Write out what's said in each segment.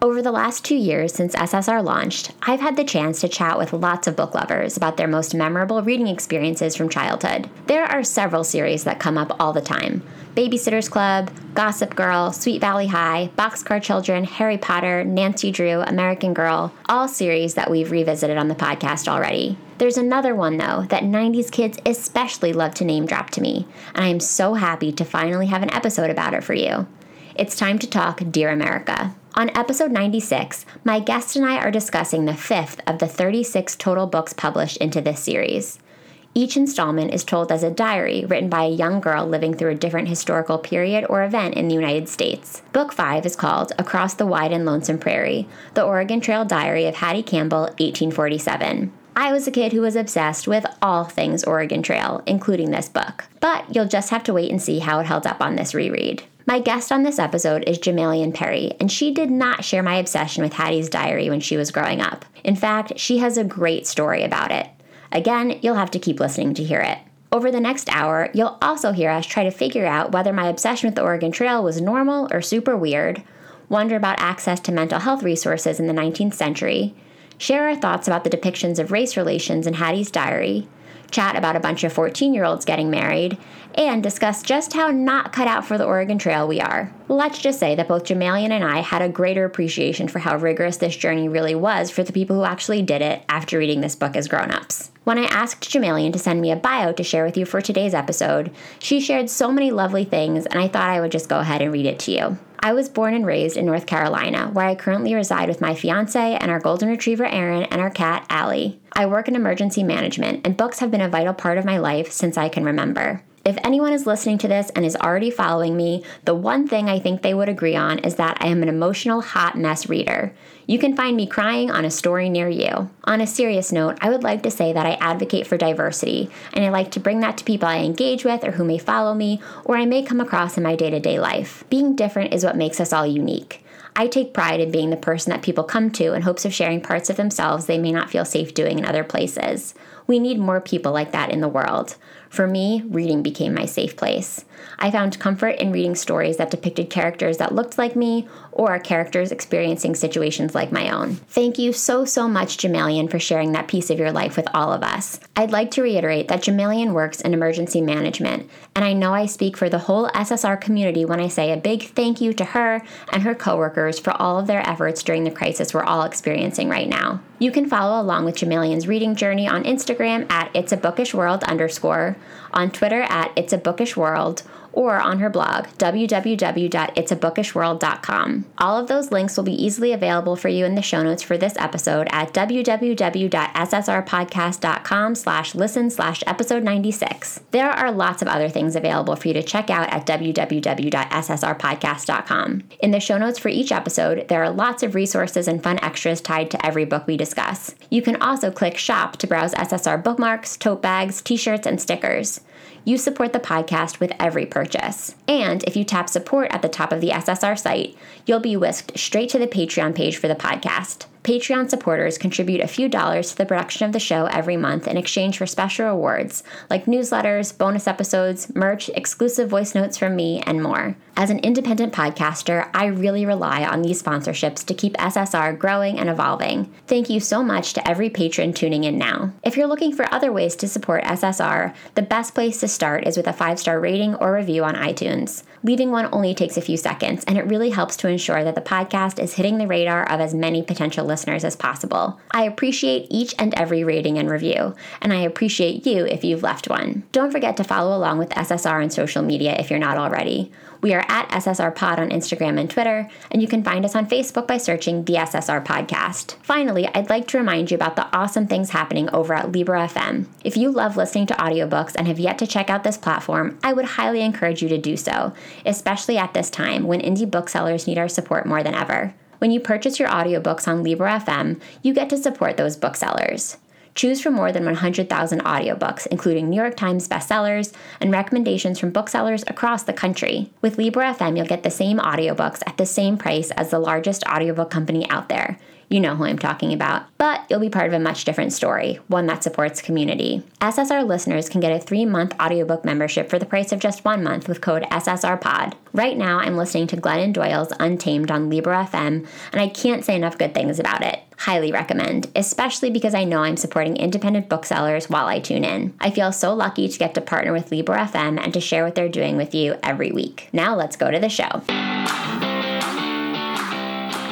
Over the last two years since SSR launched, I've had the chance to chat with lots of book lovers about their most memorable reading experiences from childhood. There are several series that come up all the time Babysitter's Club, Gossip Girl, Sweet Valley High, Boxcar Children, Harry Potter, Nancy Drew, American Girl, all series that we've revisited on the podcast already. There's another one, though, that 90s kids especially love to name drop to me, and I am so happy to finally have an episode about it for you. It's time to talk Dear America. On episode 96, my guest and I are discussing the fifth of the 36 total books published into this series. Each installment is told as a diary written by a young girl living through a different historical period or event in the United States. Book 5 is called Across the Wide and Lonesome Prairie The Oregon Trail Diary of Hattie Campbell, 1847. I was a kid who was obsessed with all things Oregon Trail, including this book. But you'll just have to wait and see how it held up on this reread. My guest on this episode is Jimalion Perry, and she did not share my obsession with Hattie's diary when she was growing up. In fact, she has a great story about it. Again, you'll have to keep listening to hear it. Over the next hour, you'll also hear us try to figure out whether my obsession with the Oregon Trail was normal or super weird, wonder about access to mental health resources in the 19th century, share our thoughts about the depictions of race relations in Hattie's diary, chat about a bunch of 14 year olds getting married, and discuss just how not cut out for the Oregon Trail we are. Let's just say that both Jimalion and I had a greater appreciation for how rigorous this journey really was for the people who actually did it after reading this book as grown ups. When I asked Jimalion to send me a bio to share with you for today's episode, she shared so many lovely things, and I thought I would just go ahead and read it to you. I was born and raised in North Carolina, where I currently reside with my fiance and our golden retriever Aaron and our cat Allie. I work in emergency management, and books have been a vital part of my life since I can remember. If anyone is listening to this and is already following me, the one thing I think they would agree on is that I am an emotional hot mess reader. You can find me crying on a story near you. On a serious note, I would like to say that I advocate for diversity, and I like to bring that to people I engage with or who may follow me or I may come across in my day to day life. Being different is what makes us all unique. I take pride in being the person that people come to in hopes of sharing parts of themselves they may not feel safe doing in other places. We need more people like that in the world. For me, reading became my safe place. I found comfort in reading stories that depicted characters that looked like me or characters experiencing situations like my own. Thank you so, so much, Jimalion, for sharing that piece of your life with all of us. I'd like to reiterate that Jimalion works in emergency management, and I know I speak for the whole SSR community when I say a big thank you to her and her coworkers for all of their efforts during the crisis we're all experiencing right now. You can follow along with Jimalion's reading journey on Instagram at It's a Bookish World underscore, on Twitter at It's a Bookish World, or on her blog, www.itsabookishworld.com. All of those links will be easily available for you in the show notes for this episode at www.ssrpodcast.com slash listen slash episode 96. There are lots of other things available for you to check out at www.ssrpodcast.com. In the show notes for each episode, there are lots of resources and fun extras tied to every book we discuss. You can also click shop to browse SSR bookmarks, tote bags, t-shirts, and stickers you support the podcast with every purchase. And if you tap support at the top of the SSR site, you'll be whisked straight to the Patreon page for the podcast. Patreon supporters contribute a few dollars to the production of the show every month in exchange for special rewards like newsletters, bonus episodes, merch, exclusive voice notes from me, and more. As an independent podcaster, I really rely on these sponsorships to keep SSR growing and evolving. Thank you so much to every patron tuning in now. If you're looking for other ways to support SSR, the best place to start is with a five star rating or review on iTunes. Leaving one only takes a few seconds, and it really helps to ensure that the podcast is hitting the radar of as many potential listeners as possible. I appreciate each and every rating and review, and I appreciate you if you've left one. Don't forget to follow along with SSR on social media if you're not already. We are at SSR Pod on Instagram and Twitter, and you can find us on Facebook by searching the SSR Podcast. Finally, I'd like to remind you about the awesome things happening over at Libro FM. If you love listening to audiobooks and have yet to check out this platform, I would highly encourage you to do so, especially at this time when indie booksellers need our support more than ever. When you purchase your audiobooks on Libro FM, you get to support those booksellers. Choose from more than 100,000 audiobooks, including New York Times bestsellers and recommendations from booksellers across the country. With Libro FM, you'll get the same audiobooks at the same price as the largest audiobook company out there. You know who I'm talking about. But you'll be part of a much different story, one that supports community. SSR listeners can get a three month audiobook membership for the price of just one month with code SSRPOD. Right now, I'm listening to Glennon Doyle's Untamed on Libro FM, and I can't say enough good things about it. Highly recommend, especially because I know I'm supporting independent booksellers while I tune in. I feel so lucky to get to partner with Libro FM and to share what they're doing with you every week. Now let's go to the show.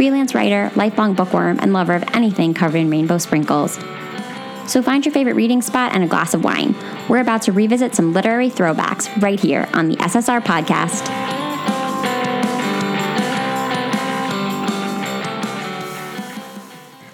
freelance writer, lifelong bookworm, and lover of anything covered in rainbow sprinkles. So find your favorite reading spot and a glass of wine. We're about to revisit some literary throwbacks right here on the SSR podcast.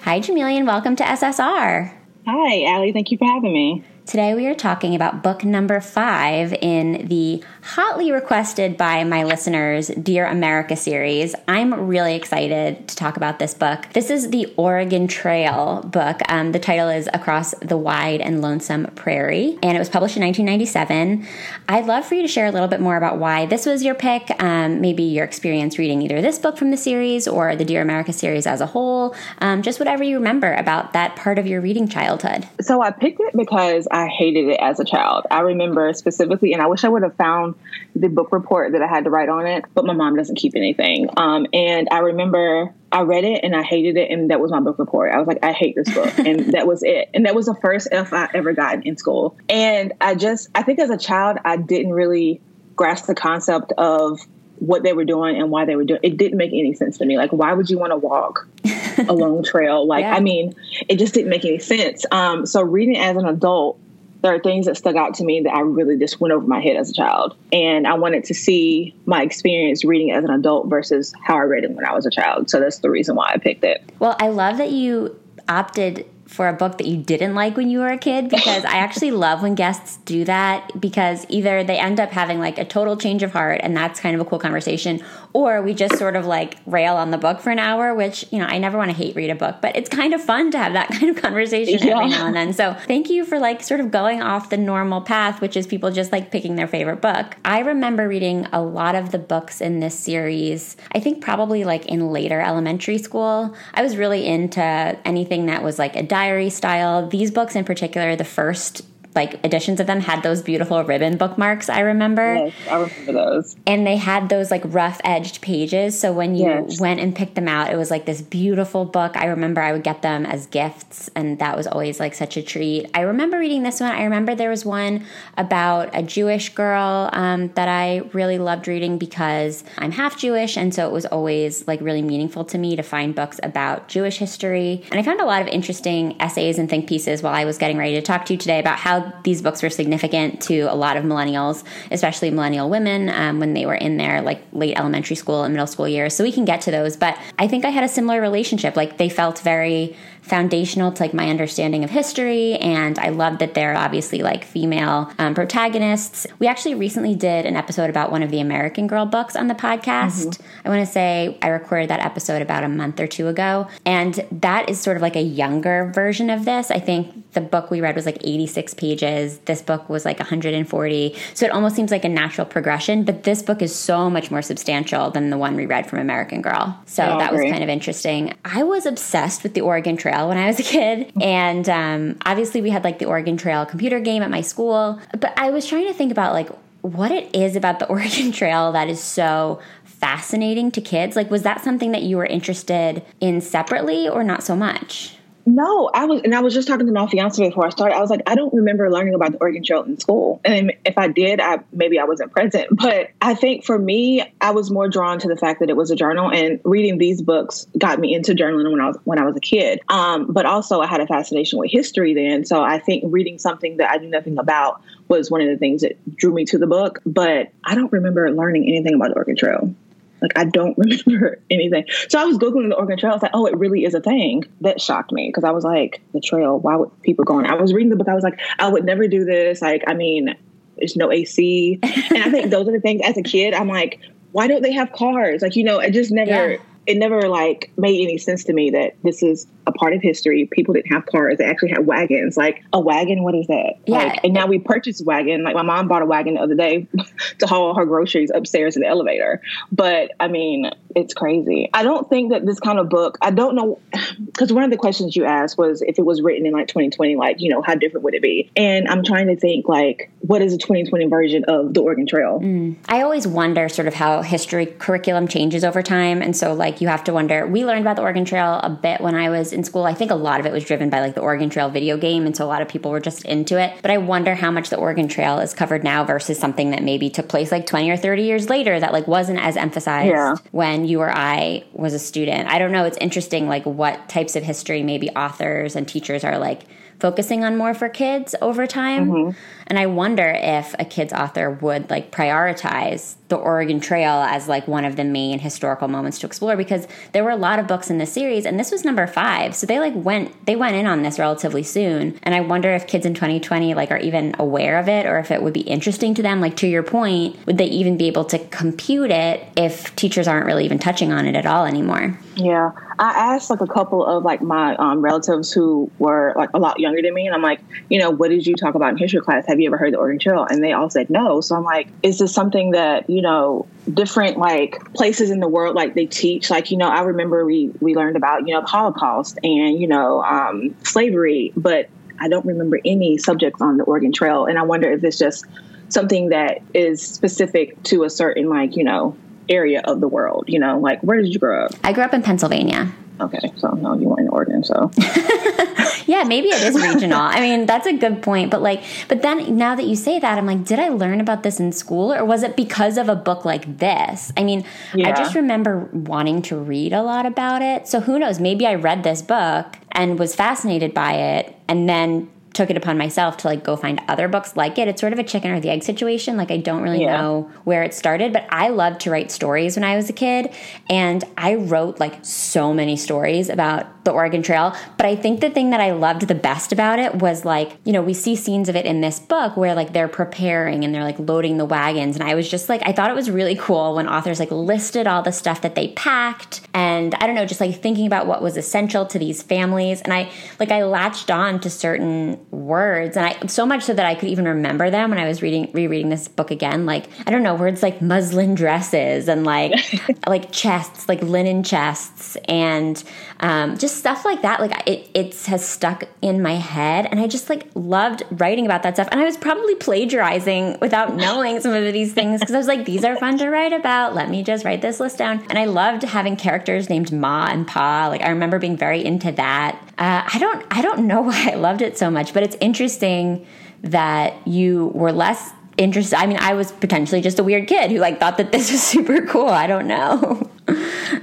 Hi, Jimalion. Welcome to SSR. Hi, Alli. Thank you for having me. Today we are talking about book number five in the hotly requested by my listeners Dear America series. I'm really excited to talk about this book. This is the Oregon Trail book. Um, the title is Across the Wide and Lonesome Prairie, and it was published in 1997. I'd love for you to share a little bit more about why this was your pick, um, maybe your experience reading either this book from the series or the Dear America series as a whole, um, just whatever you remember about that part of your reading childhood. So I picked it because I hated it as a child. I remember specifically, and I wish I would have found the book report that I had to write on it, but my mom doesn't keep anything. Um, and I remember I read it and I hated it, and that was my book report. I was like, I hate this book, and that was it. And that was the first F I ever got in school. And I just, I think as a child, I didn't really grasp the concept of what they were doing and why they were doing it didn't make any sense to me like why would you want to walk a long trail like yeah. i mean it just didn't make any sense um, so reading as an adult there are things that stuck out to me that I really just went over my head as a child. And I wanted to see my experience reading as an adult versus how I read it when I was a child. So that's the reason why I picked it. Well, I love that you opted for a book that you didn't like when you were a kid because I actually love when guests do that because either they end up having like a total change of heart and that's kind of a cool conversation or we just sort of like rail on the book for an hour which you know I never want to hate read a book but it's kind of fun to have that kind of conversation yeah. every now and then so thank you for like sort of going off the normal path which is people just like picking their favorite book I remember reading a lot of the books in this series I think probably like in later elementary school I was really into anything that was like a diary style. These books in particular, the first like editions of them had those beautiful ribbon bookmarks. I remember. Yes, I remember those. And they had those like rough edged pages. So when you yes. went and picked them out, it was like this beautiful book. I remember I would get them as gifts, and that was always like such a treat. I remember reading this one. I remember there was one about a Jewish girl um, that I really loved reading because I'm half Jewish, and so it was always like really meaningful to me to find books about Jewish history. And I found a lot of interesting essays and think pieces while I was getting ready to talk to you today about how these books were significant to a lot of millennials, especially millennial women um, when they were in their like late elementary school and middle school years. So we can get to those, but I think I had a similar relationship. Like they felt very foundational to like my understanding of history and i love that they're obviously like female um, protagonists. We actually recently did an episode about one of the american girl books on the podcast. Mm-hmm. i want to say i recorded that episode about a month or two ago and that is sort of like a younger version of this. I think the book we read was like 86 pages. This book was like 140 so it almost seems like a natural progression but this book is so much more substantial than the one we read from american girl. So that was kind of interesting. I was obsessed with the oregon trail Trail when I was a kid. And um, obviously, we had like the Oregon Trail computer game at my school. But I was trying to think about like what it is about the Oregon Trail that is so fascinating to kids. Like, was that something that you were interested in separately or not so much? No, I was, and I was just talking to my fiance before I started. I was like, I don't remember learning about the Oregon Trail in school, and if I did, I maybe I wasn't present. But I think for me, I was more drawn to the fact that it was a journal, and reading these books got me into journaling when I was when I was a kid. Um, but also, I had a fascination with history then, so I think reading something that I knew nothing about was one of the things that drew me to the book. But I don't remember learning anything about the Oregon Trail. Like I don't remember anything. So I was googling the Oregon Trail. I was like, oh, it really is a thing. That shocked me because I was like, the trail. Why would people go on? I was reading the book. I was like, I would never do this. Like, I mean, there's no AC, and I think those are the things. As a kid, I'm like, why don't they have cars? Like, you know, I just never. Yeah. It never like made any sense to me that this is a part of history. People didn't have cars; they actually had wagons. Like a wagon, what is that? Yeah. Like, and now we purchase wagon. Like my mom bought a wagon the other day to haul her groceries upstairs in the elevator. But I mean, it's crazy. I don't think that this kind of book. I don't know because one of the questions you asked was if it was written in like 2020, like you know, how different would it be? And I'm trying to think like, what is a 2020 version of the Oregon Trail? Mm. I always wonder sort of how history curriculum changes over time, and so like you have to wonder. We learned about the Oregon Trail a bit when I was in school. I think a lot of it was driven by like the Oregon Trail video game, and so a lot of people were just into it. But I wonder how much the Oregon Trail is covered now versus something that maybe took place like 20 or 30 years later that like wasn't as emphasized yeah. when you or I was a student. I don't know. It's interesting like what types of history maybe authors and teachers are like focusing on more for kids over time. Mm-hmm. And I wonder if a kids author would like prioritize the Oregon Trail as like one of the main historical moments to explore because there were a lot of books in this series and this was number 5. So they like went they went in on this relatively soon. And I wonder if kids in 2020 like are even aware of it or if it would be interesting to them like to your point, would they even be able to compute it if teachers aren't really even touching on it at all anymore? Yeah. I asked like a couple of like my um, relatives who were like a lot younger than me, and I'm like, you know, what did you talk about in history class? Have you ever heard the Oregon Trail? And they all said no. So I'm like, is this something that you know different like places in the world like they teach? Like you know, I remember we we learned about you know the Holocaust and you know um, slavery, but I don't remember any subjects on the Oregon Trail, and I wonder if it's just something that is specific to a certain like you know area of the world? You know, like where did you grow up? I grew up in Pennsylvania. Okay, so no, you weren't in Oregon, so yeah, maybe it is regional. I mean, that's a good point, but like, but then now that you say that, I'm like, did I learn about this in school, or was it because of a book like this? I mean, yeah. I just remember wanting to read a lot about it. So who knows? Maybe I read this book and was fascinated by it, and then took it upon myself to like go find other books like it. It's sort of a chicken or the egg situation. Like I don't really yeah. know where it started, but I loved to write stories when I was a kid, and I wrote like so many stories about the Oregon Trail. But I think the thing that I loved the best about it was like, you know, we see scenes of it in this book where like they're preparing and they're like loading the wagons. And I was just like, I thought it was really cool when authors like listed all the stuff that they packed. And I don't know, just like thinking about what was essential to these families. And I like, I latched on to certain words. And I so much so that I could even remember them when I was reading, rereading this book again. Like, I don't know, words like muslin dresses and like, like chests, like linen chests and um, just stuff like that. Like it it has stuck in my head. And i just like loved writing about that stuff. And i was probably plagiarizing without knowing some of these things because i was like these are fun to write about. Let me just write this list down. And i loved having characters named ma and pa. Like i remember being very into that. Uh, i don't i don't know why i loved it so much but it's interesting that you were less interested. I mean, I was potentially just a weird kid who like thought that this was super cool. I don't know. um,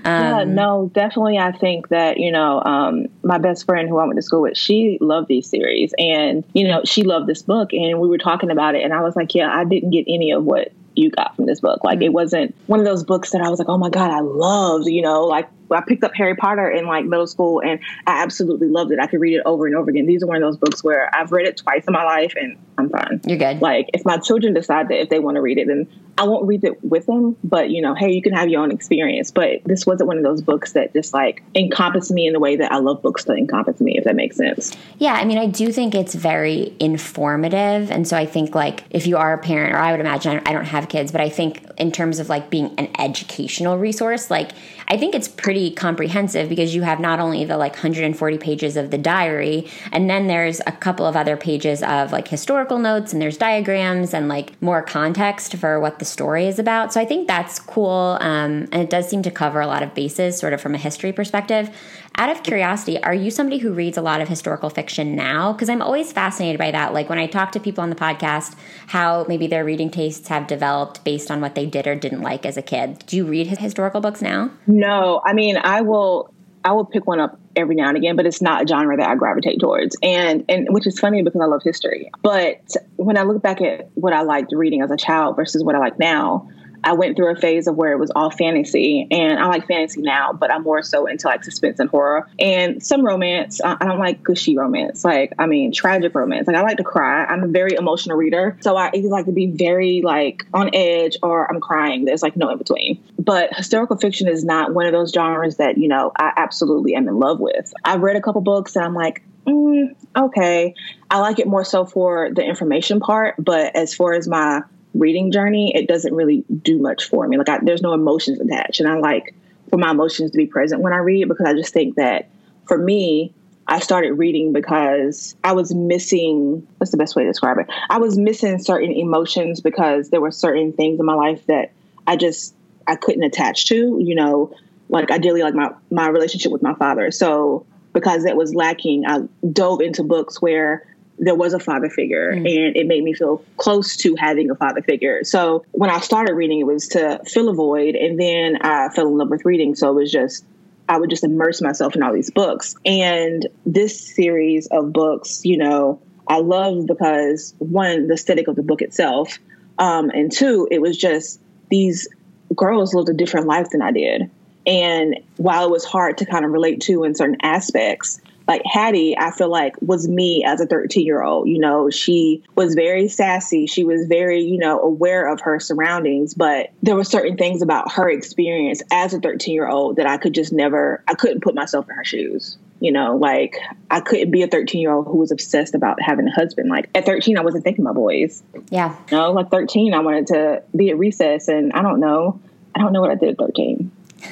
yeah, no, definitely. I think that you know, um, my best friend who I went to school with, she loved these series, and you know, she loved this book, and we were talking about it, and I was like, yeah, I didn't get any of what you got from this book. Like, mm-hmm. it wasn't one of those books that I was like, oh my god, I loved. You know, like I picked up Harry Potter in like middle school and I absolutely loved it. I could read it over and over again. These are one of those books where I've read it twice in my life and I'm fine. You're good. Like if my children decide that if they want to read it, then I won't read it with them. But you know, hey, you can have your own experience. But this wasn't one of those books that just like encompassed me in the way that I love books to encompass me, if that makes sense. Yeah, I mean, I do think it's very informative, and so I think like if you are a parent, or I would imagine I don't have kids, but I think in terms of like being an educational resource, like I think it's pretty comprehensive because you have not only the like 140 pages of the diary, and then there's a couple of other pages of like historical notes, and there's diagrams and like more context for what the story is about. So I think that's cool, um, and it does seem to cover a lot of bases, sort of from a history perspective. Out of curiosity, are you somebody who reads a lot of historical fiction now? Because I'm always fascinated by that. Like when I talk to people on the podcast, how maybe their reading tastes have developed based on what they did or didn't like as a kid. Do you read historical books now? No, I mean, I will. I will pick one up every now and again, but it's not a genre that I gravitate towards. And and which is funny because I love history. But when I look back at what I liked reading as a child versus what I like now, I went through a phase of where it was all fantasy, and I like fantasy now, but I'm more so into like suspense and horror and some romance. I don't like gushy romance, like I mean tragic romance. Like I like to cry. I'm a very emotional reader, so I like to be very like on edge or I'm crying. There's like no in between. But historical fiction is not one of those genres that you know I absolutely am in love with. I've read a couple books and I'm like, mm, okay. I like it more so for the information part, but as far as my reading journey, it doesn't really do much for me. Like I, there's no emotions attached, and I like for my emotions to be present when I read because I just think that for me, I started reading because I was missing. What's the best way to describe it? I was missing certain emotions because there were certain things in my life that I just I couldn't attach to. You know, like ideally, like my my relationship with my father. So because that was lacking, I dove into books where there was a father figure mm. and it made me feel close to having a father figure. So when I started reading, it was to fill a void. And then I fell in love with reading. So it was just, I would just immerse myself in all these books. And this series of books, you know, I love because one, the aesthetic of the book itself. Um, and two, it was just these girls lived a different life than I did. And while it was hard to kind of relate to in certain aspects, like Hattie, I feel like was me as a 13 year old. You know, she was very sassy. She was very, you know, aware of her surroundings, but there were certain things about her experience as a 13 year old that I could just never, I couldn't put myself in her shoes. You know, like I couldn't be a 13 year old who was obsessed about having a husband. Like at 13, I wasn't thinking about boys. Yeah. You know, like 13, I wanted to be at recess and I don't know. I don't know what I did at 13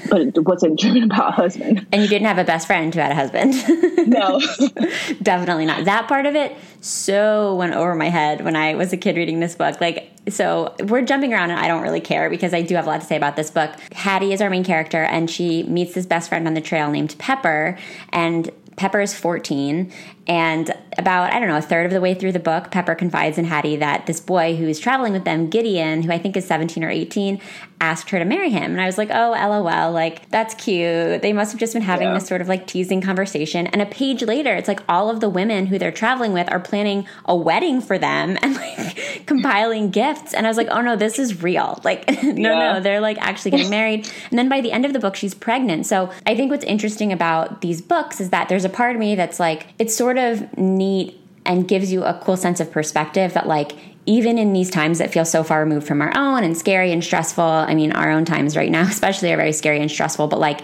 but it wasn't driven about a husband. And you didn't have a best friend who had a husband. no. Definitely not. That part of it so went over my head when I was a kid reading this book. Like, so we're jumping around and I don't really care because I do have a lot to say about this book. Hattie is our main character and she meets this best friend on the trail named Pepper. And Pepper is 14, and about, I don't know, a third of the way through the book, Pepper confides in Hattie that this boy who is traveling with them, Gideon, who I think is 17 or 18, asked her to marry him. And I was like, oh, lol, like, that's cute. They must have just been having yeah. this sort of like teasing conversation. And a page later, it's like all of the women who they're traveling with are planning a wedding for them and like compiling gifts. And I was like, oh no, this is real. Like, no, yeah. no, they're like actually getting married. And then by the end of the book, she's pregnant. So I think what's interesting about these books is that there's a part of me that's like, it's sort of neat and gives you a cool sense of perspective that like even in these times that feel so far removed from our own and scary and stressful i mean our own times right now especially are very scary and stressful but like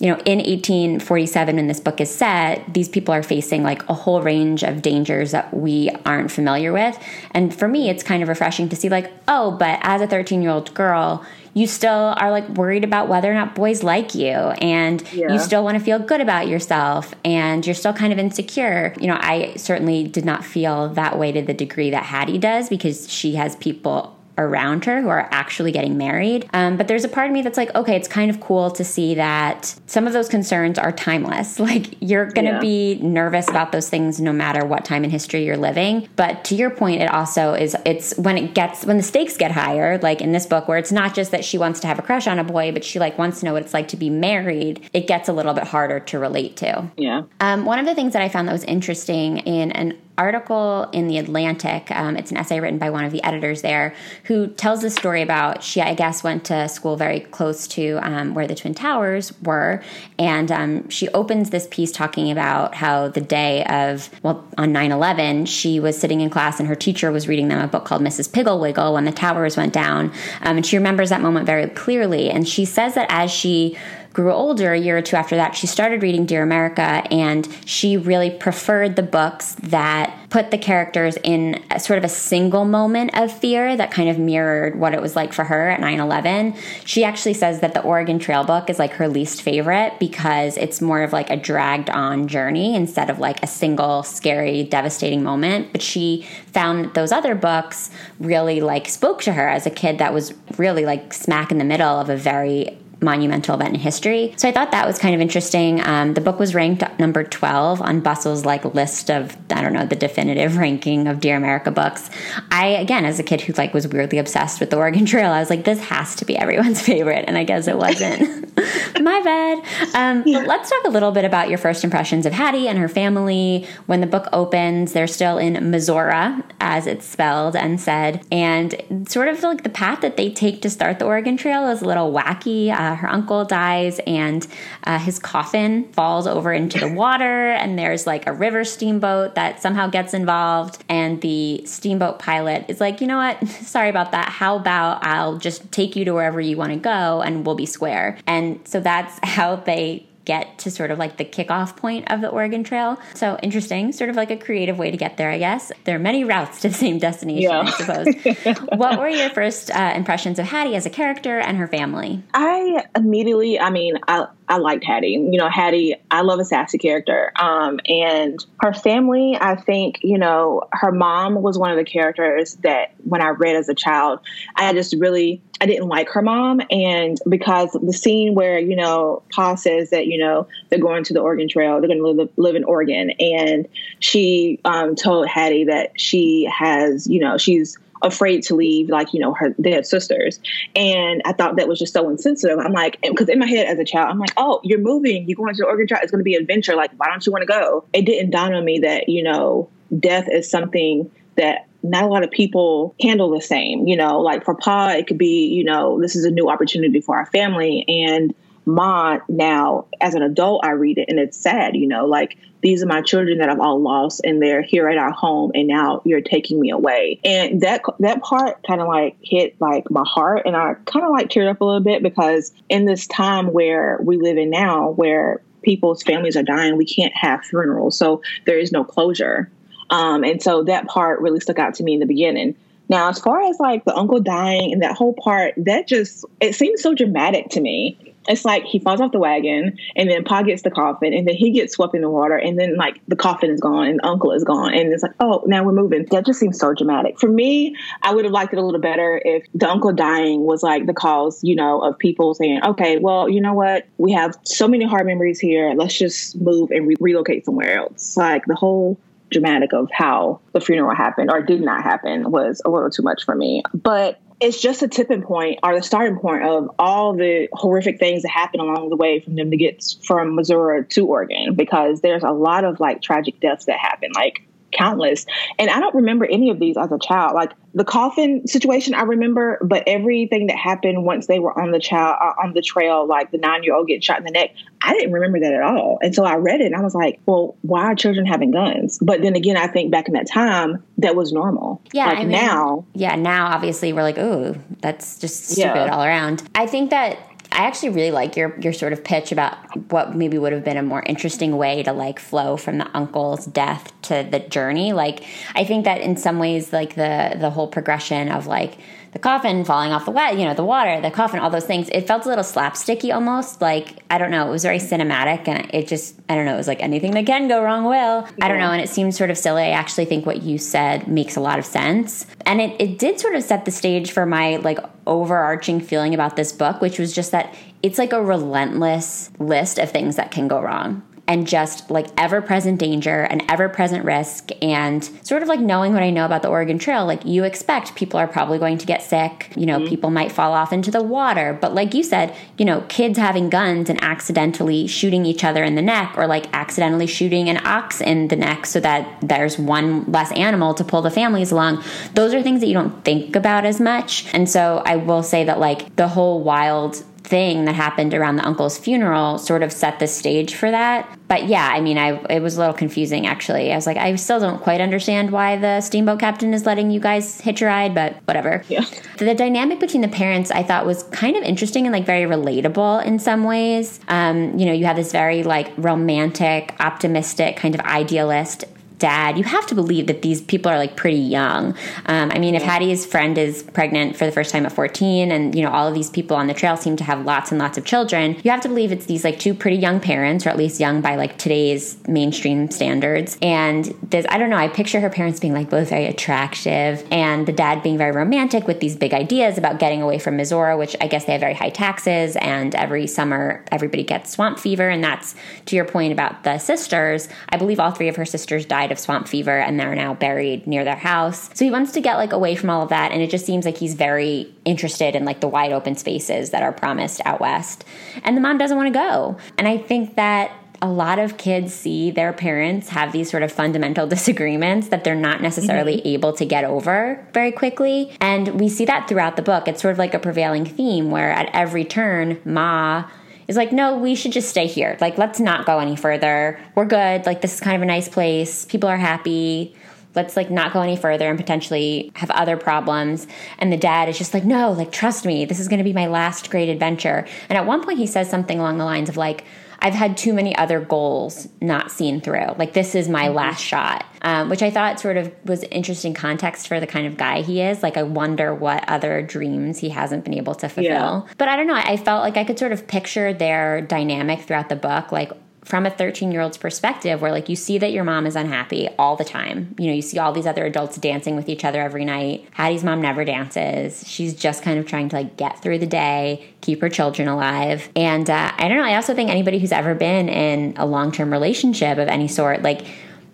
you know in 1847 when this book is set these people are facing like a whole range of dangers that we aren't familiar with. And for me it's kind of refreshing to see like oh but as a 13 year old girl you still are like worried about whether or not boys like you and yeah. you still want to feel good about yourself and you're still kind of insecure. You know, I certainly did not feel that way to the degree that Hattie does because she has people around her who are actually getting married. Um, but there's a part of me that's like, okay, it's kind of cool to see that some of those concerns are timeless. Like you're going to yeah. be nervous about those things no matter what time in history you're living. But to your point, it also is, it's when it gets, when the stakes get higher, like in this book, where it's not just that she wants to have a crush on a boy, but she like wants to know what it's like to be married, it gets a little bit harder to relate to. Yeah. Um, one of the things that I found that was interesting in an article in the Atlantic. Um, it's an essay written by one of the editors there who tells the story about she, I guess, went to school very close to um, where the Twin Towers were. And um, she opens this piece talking about how the day of, well, on 9 11, she was sitting in class and her teacher was reading them a book called Mrs. Piggle Wiggle when the towers went down. Um, and she remembers that moment very clearly. And she says that as she grew older, a year or two after that, she started reading Dear America, and she really preferred the books that put the characters in sort of a single moment of fear that kind of mirrored what it was like for her at 9 11. She actually says that the Oregon Trail book is like her least favorite because it's more of like a dragged on journey instead of like a single scary, devastating moment. But she found that those other books really like spoke to her as a kid that was really like smack in the middle of a very monumental event in history. So I thought that was kind of interesting. Um, the book was ranked number 12 on Bustle's like list of, I don't know, the definitive ranking of Dear America books. I, again, as a kid who like was weirdly obsessed with the Oregon Trail, I was like, this has to be everyone's favorite. And I guess it wasn't. My bad. Um, but let's talk a little bit about your first impressions of Hattie and her family. When the book opens, they're still in Missouri, as it's spelled and said. And sort of like the path that they take to start the Oregon Trail is a little wacky. Uh, her uncle dies, and uh, his coffin falls over into the water, and there's like a river steamboat that somehow gets involved. And the steamboat pilot is like, you know what? Sorry about that. How about I'll just take you to wherever you want to go, and we'll be square. And so that's how they get to sort of like the kickoff point of the Oregon Trail. So interesting, sort of like a creative way to get there, I guess. There are many routes to the same destination, yeah. I suppose. what were your first uh, impressions of Hattie as a character and her family? I immediately, I mean, I, I liked Hattie. You know, Hattie, I love a sassy character. Um, and her family, I think, you know, her mom was one of the characters that when I read as a child, I just really, I didn't like her mom. And because the scene where, you know, Pa says that, you know, they're going to the Oregon Trail, they're going to live, live in Oregon. And she um, told Hattie that she has, you know, she's, afraid to leave like you know her dead sisters. And i thought that was just so insensitive. I'm like because in my head as a child i'm like oh you're moving. You're going to oregon trail it's going to be an adventure. Like why don't you want to go? It didn't dawn on me that you know death is something that not a lot of people handle the same you know? Like for pa it could be you know this is a new opportunity for our family. And Ma now as an adult I read it and it's sad, you know, like these are my children that I've all lost and they're here at our home and now you're taking me away. And that that part kind of like hit like my heart and I kind of like teared up a little bit because in this time where we live in now where people's families are dying, we can't have funerals. So there is no closure. Um, and so that part really stuck out to me in the beginning. Now, as far as like the uncle dying and that whole part, that just it seems so dramatic to me it's like he falls off the wagon and then Pa gets the coffin and then he gets swept in the water and then like the coffin is gone and uncle is gone and it's like, oh, now we're moving. That just seems so dramatic. For me, I would have liked it a little better if the uncle dying was like the cause, you know, of people saying, okay, well, you know what? We have so many hard memories here. Let's just move and re- relocate somewhere else. Like the whole dramatic of how the funeral happened or did not happen was a little too much for me. But it's just a tipping point or the starting point of all the horrific things that happen along the way from them to get from Missouri to Oregon because there's a lot of like tragic deaths that happen. Like countless. And I don't remember any of these as a child. Like the coffin situation, I remember, but everything that happened once they were on the child uh, on the trail, like the nine year old getting shot in the neck, I didn't remember that at all. And so I read it and I was like, well, why are children having guns? But then again, I think back in that time, that was normal. Yeah. Like I mean, now. Yeah. Now, obviously, we're like, oh, that's just stupid yeah. all around. I think that I actually really like your your sort of pitch about what maybe would have been a more interesting way to like flow from the uncle's death to the journey. Like I think that in some ways like the the whole progression of like the coffin falling off the wet, you know, the water, the coffin, all those things. It felt a little slapsticky almost. Like, I don't know, it was very cinematic and it just, I don't know, it was like anything that can go wrong will. I don't know. And it seemed sort of silly. I actually think what you said makes a lot of sense. And it, it did sort of set the stage for my like overarching feeling about this book, which was just that it's like a relentless list of things that can go wrong and just like ever present danger and ever present risk and sort of like knowing what I know about the Oregon Trail, like you expect people are probably going to get sick, you know, mm-hmm. people might fall off into the water. But like you said, you know, kids having guns and accidentally shooting each other in the neck or like accidentally shooting an ox in the neck so that there's one less animal to pull the families along. Those are things that you don't think about as much. And so I will say that like the whole wild thing that happened around the uncle's funeral sort of set the stage for that. But yeah, I mean, I it was a little confusing actually. I was like, I still don't quite understand why the steamboat captain is letting you guys hitch a ride, but whatever. Yeah. The dynamic between the parents I thought was kind of interesting and like very relatable in some ways. Um, you know, you have this very like romantic, optimistic kind of idealist dad, you have to believe that these people are like pretty young. Um, I mean, if Hattie's friend is pregnant for the first time at 14, and you know all of these people on the trail seem to have lots and lots of children, you have to believe it's these like two pretty young parents, or at least young by like today's mainstream standards. And there's, I don't know, I picture her parents being like both very attractive, and the dad being very romantic with these big ideas about getting away from Missouri, which I guess they have very high taxes, and every summer everybody gets swamp fever, and that's to your point about the sisters. I believe all three of her sisters died died of swamp fever and they're now buried near their house. So he wants to get like away from all of that and it just seems like he's very interested in like the wide open spaces that are promised out west. And the mom doesn't want to go. And I think that a lot of kids see their parents have these sort of fundamental disagreements that they're not necessarily mm-hmm. able to get over very quickly. And we see that throughout the book. It's sort of like a prevailing theme where at every turn, Ma is like, no, we should just stay here. Like, let's not go any further. We're good. Like, this is kind of a nice place. People are happy. Let's like not go any further and potentially have other problems. And the dad is just like, no, like, trust me, this is going to be my last great adventure. And at one point, he says something along the lines of like, I've had too many other goals not seen through. Like this is my mm-hmm. last shot, um, which I thought sort of was interesting context for the kind of guy he is. Like I wonder what other dreams he hasn't been able to fulfill. Yeah. But I don't know. I felt like I could sort of picture their dynamic throughout the book. Like from a 13 year old's perspective where like you see that your mom is unhappy all the time. You know you see all these other adults dancing with each other every night. Hattie's mom never dances. She's just kind of trying to like get through the day keep her children alive. And uh, i don't know i also think anybody who's ever been in a long-term relationship of any sort like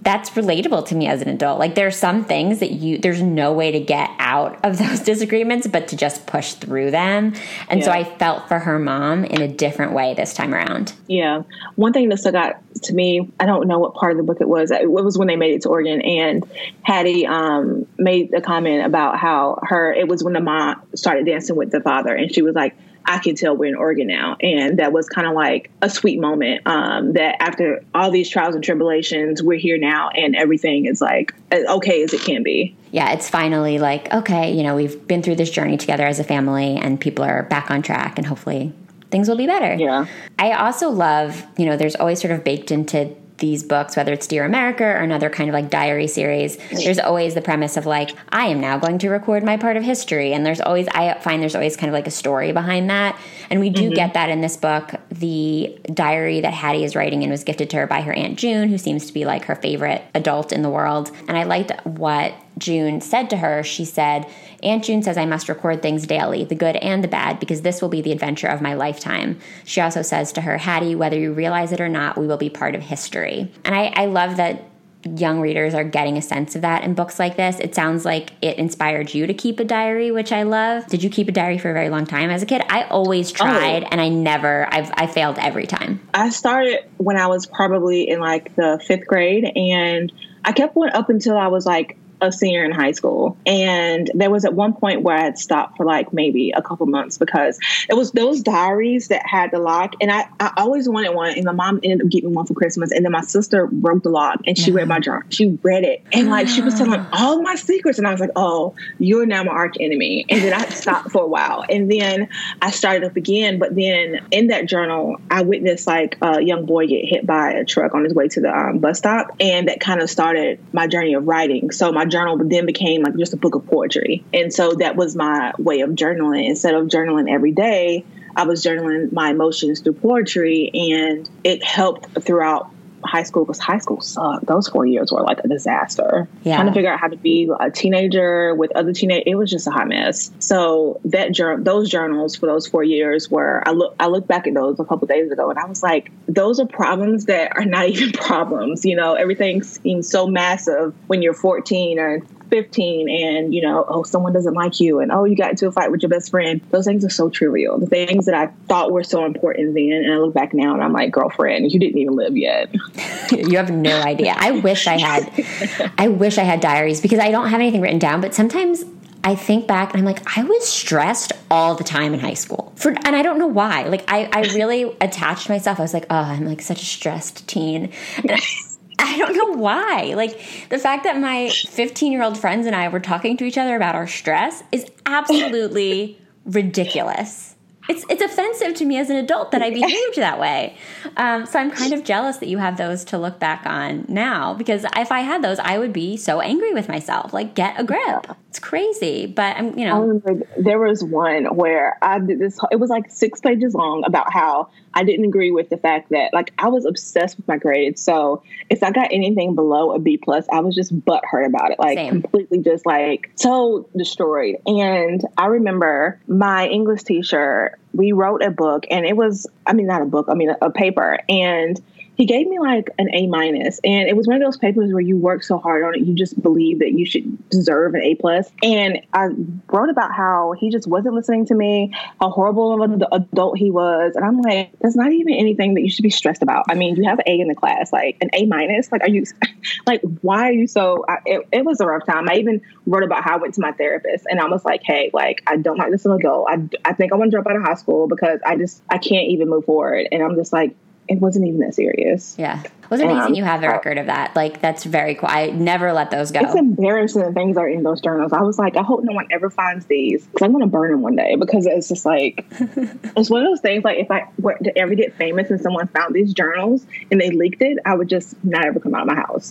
that's relatable to me as an adult. Like there are some things that you there's no way to get out of those disagreements but to just push through them. And yeah. so I felt for her mom in a different way this time around. Yeah. One thing that stuck out to me, I don't know what part of the book it was. It was when they made it to Oregon and Hattie um, made a comment about how her it was when the mom started dancing with the father and she was like I can tell we're in Oregon now. And that was kind of like a sweet moment um, that after all these trials and tribulations, we're here now and everything is like as okay as it can be. Yeah, it's finally like, okay, you know, we've been through this journey together as a family and people are back on track and hopefully things will be better. Yeah. I also love, you know, there's always sort of baked into these books, whether it's Dear America or another kind of like diary series, there's always the premise of like, I am now going to record my part of history. And there's always, I find there's always kind of like a story behind that. And we do mm-hmm. get that in this book. The diary that Hattie is writing and was gifted to her by her Aunt June, who seems to be like her favorite adult in the world. And I liked what June said to her, she said, Aunt June says I must record things daily, the good and the bad, because this will be the adventure of my lifetime. She also says to her, Hattie, whether you realize it or not, we will be part of history. And I, I love that young readers are getting a sense of that in books like this. It sounds like it inspired you to keep a diary, which I love. Did you keep a diary for a very long time as a kid? I always oh. tried oh. and I never I've I failed every time. I started when I was probably in like the 5th grade and I kept one up until I was like a senior in high school. And there was at one point where I had stopped for like maybe a couple months because it was those diaries that had the lock. And I, I always wanted one. And my mom ended up getting one for Christmas. And then my sister broke the lock and she read my journal. She read it. And like she was telling all my secrets. And I was like, oh, you're now my arch enemy. And then I stopped for a while. And then I started up again. But then in that journal, I witnessed like a young boy get hit by a truck on his way to the um, bus stop. And that kind of started my journey of writing. So my journal but then became like just a book of poetry. And so that was my way of journaling. Instead of journaling every day, I was journaling my emotions through poetry, and it helped throughout high school because high school sucked. Those four years were like a disaster. Yeah. Trying to figure out how to be a teenager with other teenage, it was just a hot mess. So that journal, those journals for those four years were I look I look back at those a couple days ago and I was like, those are problems that are not even problems. You know, everything seems so massive when you're 14 or 15 and you know oh someone doesn't like you and oh you got into a fight with your best friend those things are so trivial the things that i thought were so important then and i look back now and i'm like girlfriend you didn't even live yet you have no idea i wish i had i wish i had diaries because i don't have anything written down but sometimes I think back and I'm like, I was stressed all the time in high school. For and I don't know why. Like I, I really attached myself. I was like, oh, I'm like such a stressed teen. I don't know why. Like the fact that my 15 year old friends and I were talking to each other about our stress is absolutely ridiculous. it's it's offensive to me as an adult that I behaved that way. Um, so I'm kind of jealous that you have those to look back on now because if I had those, I would be so angry with myself. Like, get a grip. It's crazy, but I'm you know. there was one where I did this. It was like six pages long about how I didn't agree with the fact that like I was obsessed with my grades. So if I got anything below a B plus, I was just butthurt about it, like Same. completely just like so destroyed. And I remember my English teacher. We wrote a book, and it was I mean not a book, I mean a, a paper, and he gave me like an A minus, and it was one of those papers where you work so hard on it, you just believe that you should deserve an A plus. And I wrote about how he just wasn't listening to me, how horrible of an adult he was, and I'm like, that's not even anything that you should be stressed about. I mean, you have an A in the class, like an A minus. Like, are you like why are you so? I, it, it was a rough time. I even wrote about how I went to my therapist, and I was like, hey, like I don't like this adult. I I think I want to drop out of high school because I just I can't even move forward, and I'm just like it wasn't even that serious. Yeah. It was amazing um, you have the record of that. Like, that's very cool. I never let those go. It's embarrassing the things are in those journals. I was like, I hope no one ever finds these because I'm going to burn them one day because it's just like, it's one of those things like if I were to ever get famous and someone found these journals and they leaked it, I would just not ever come out of my house.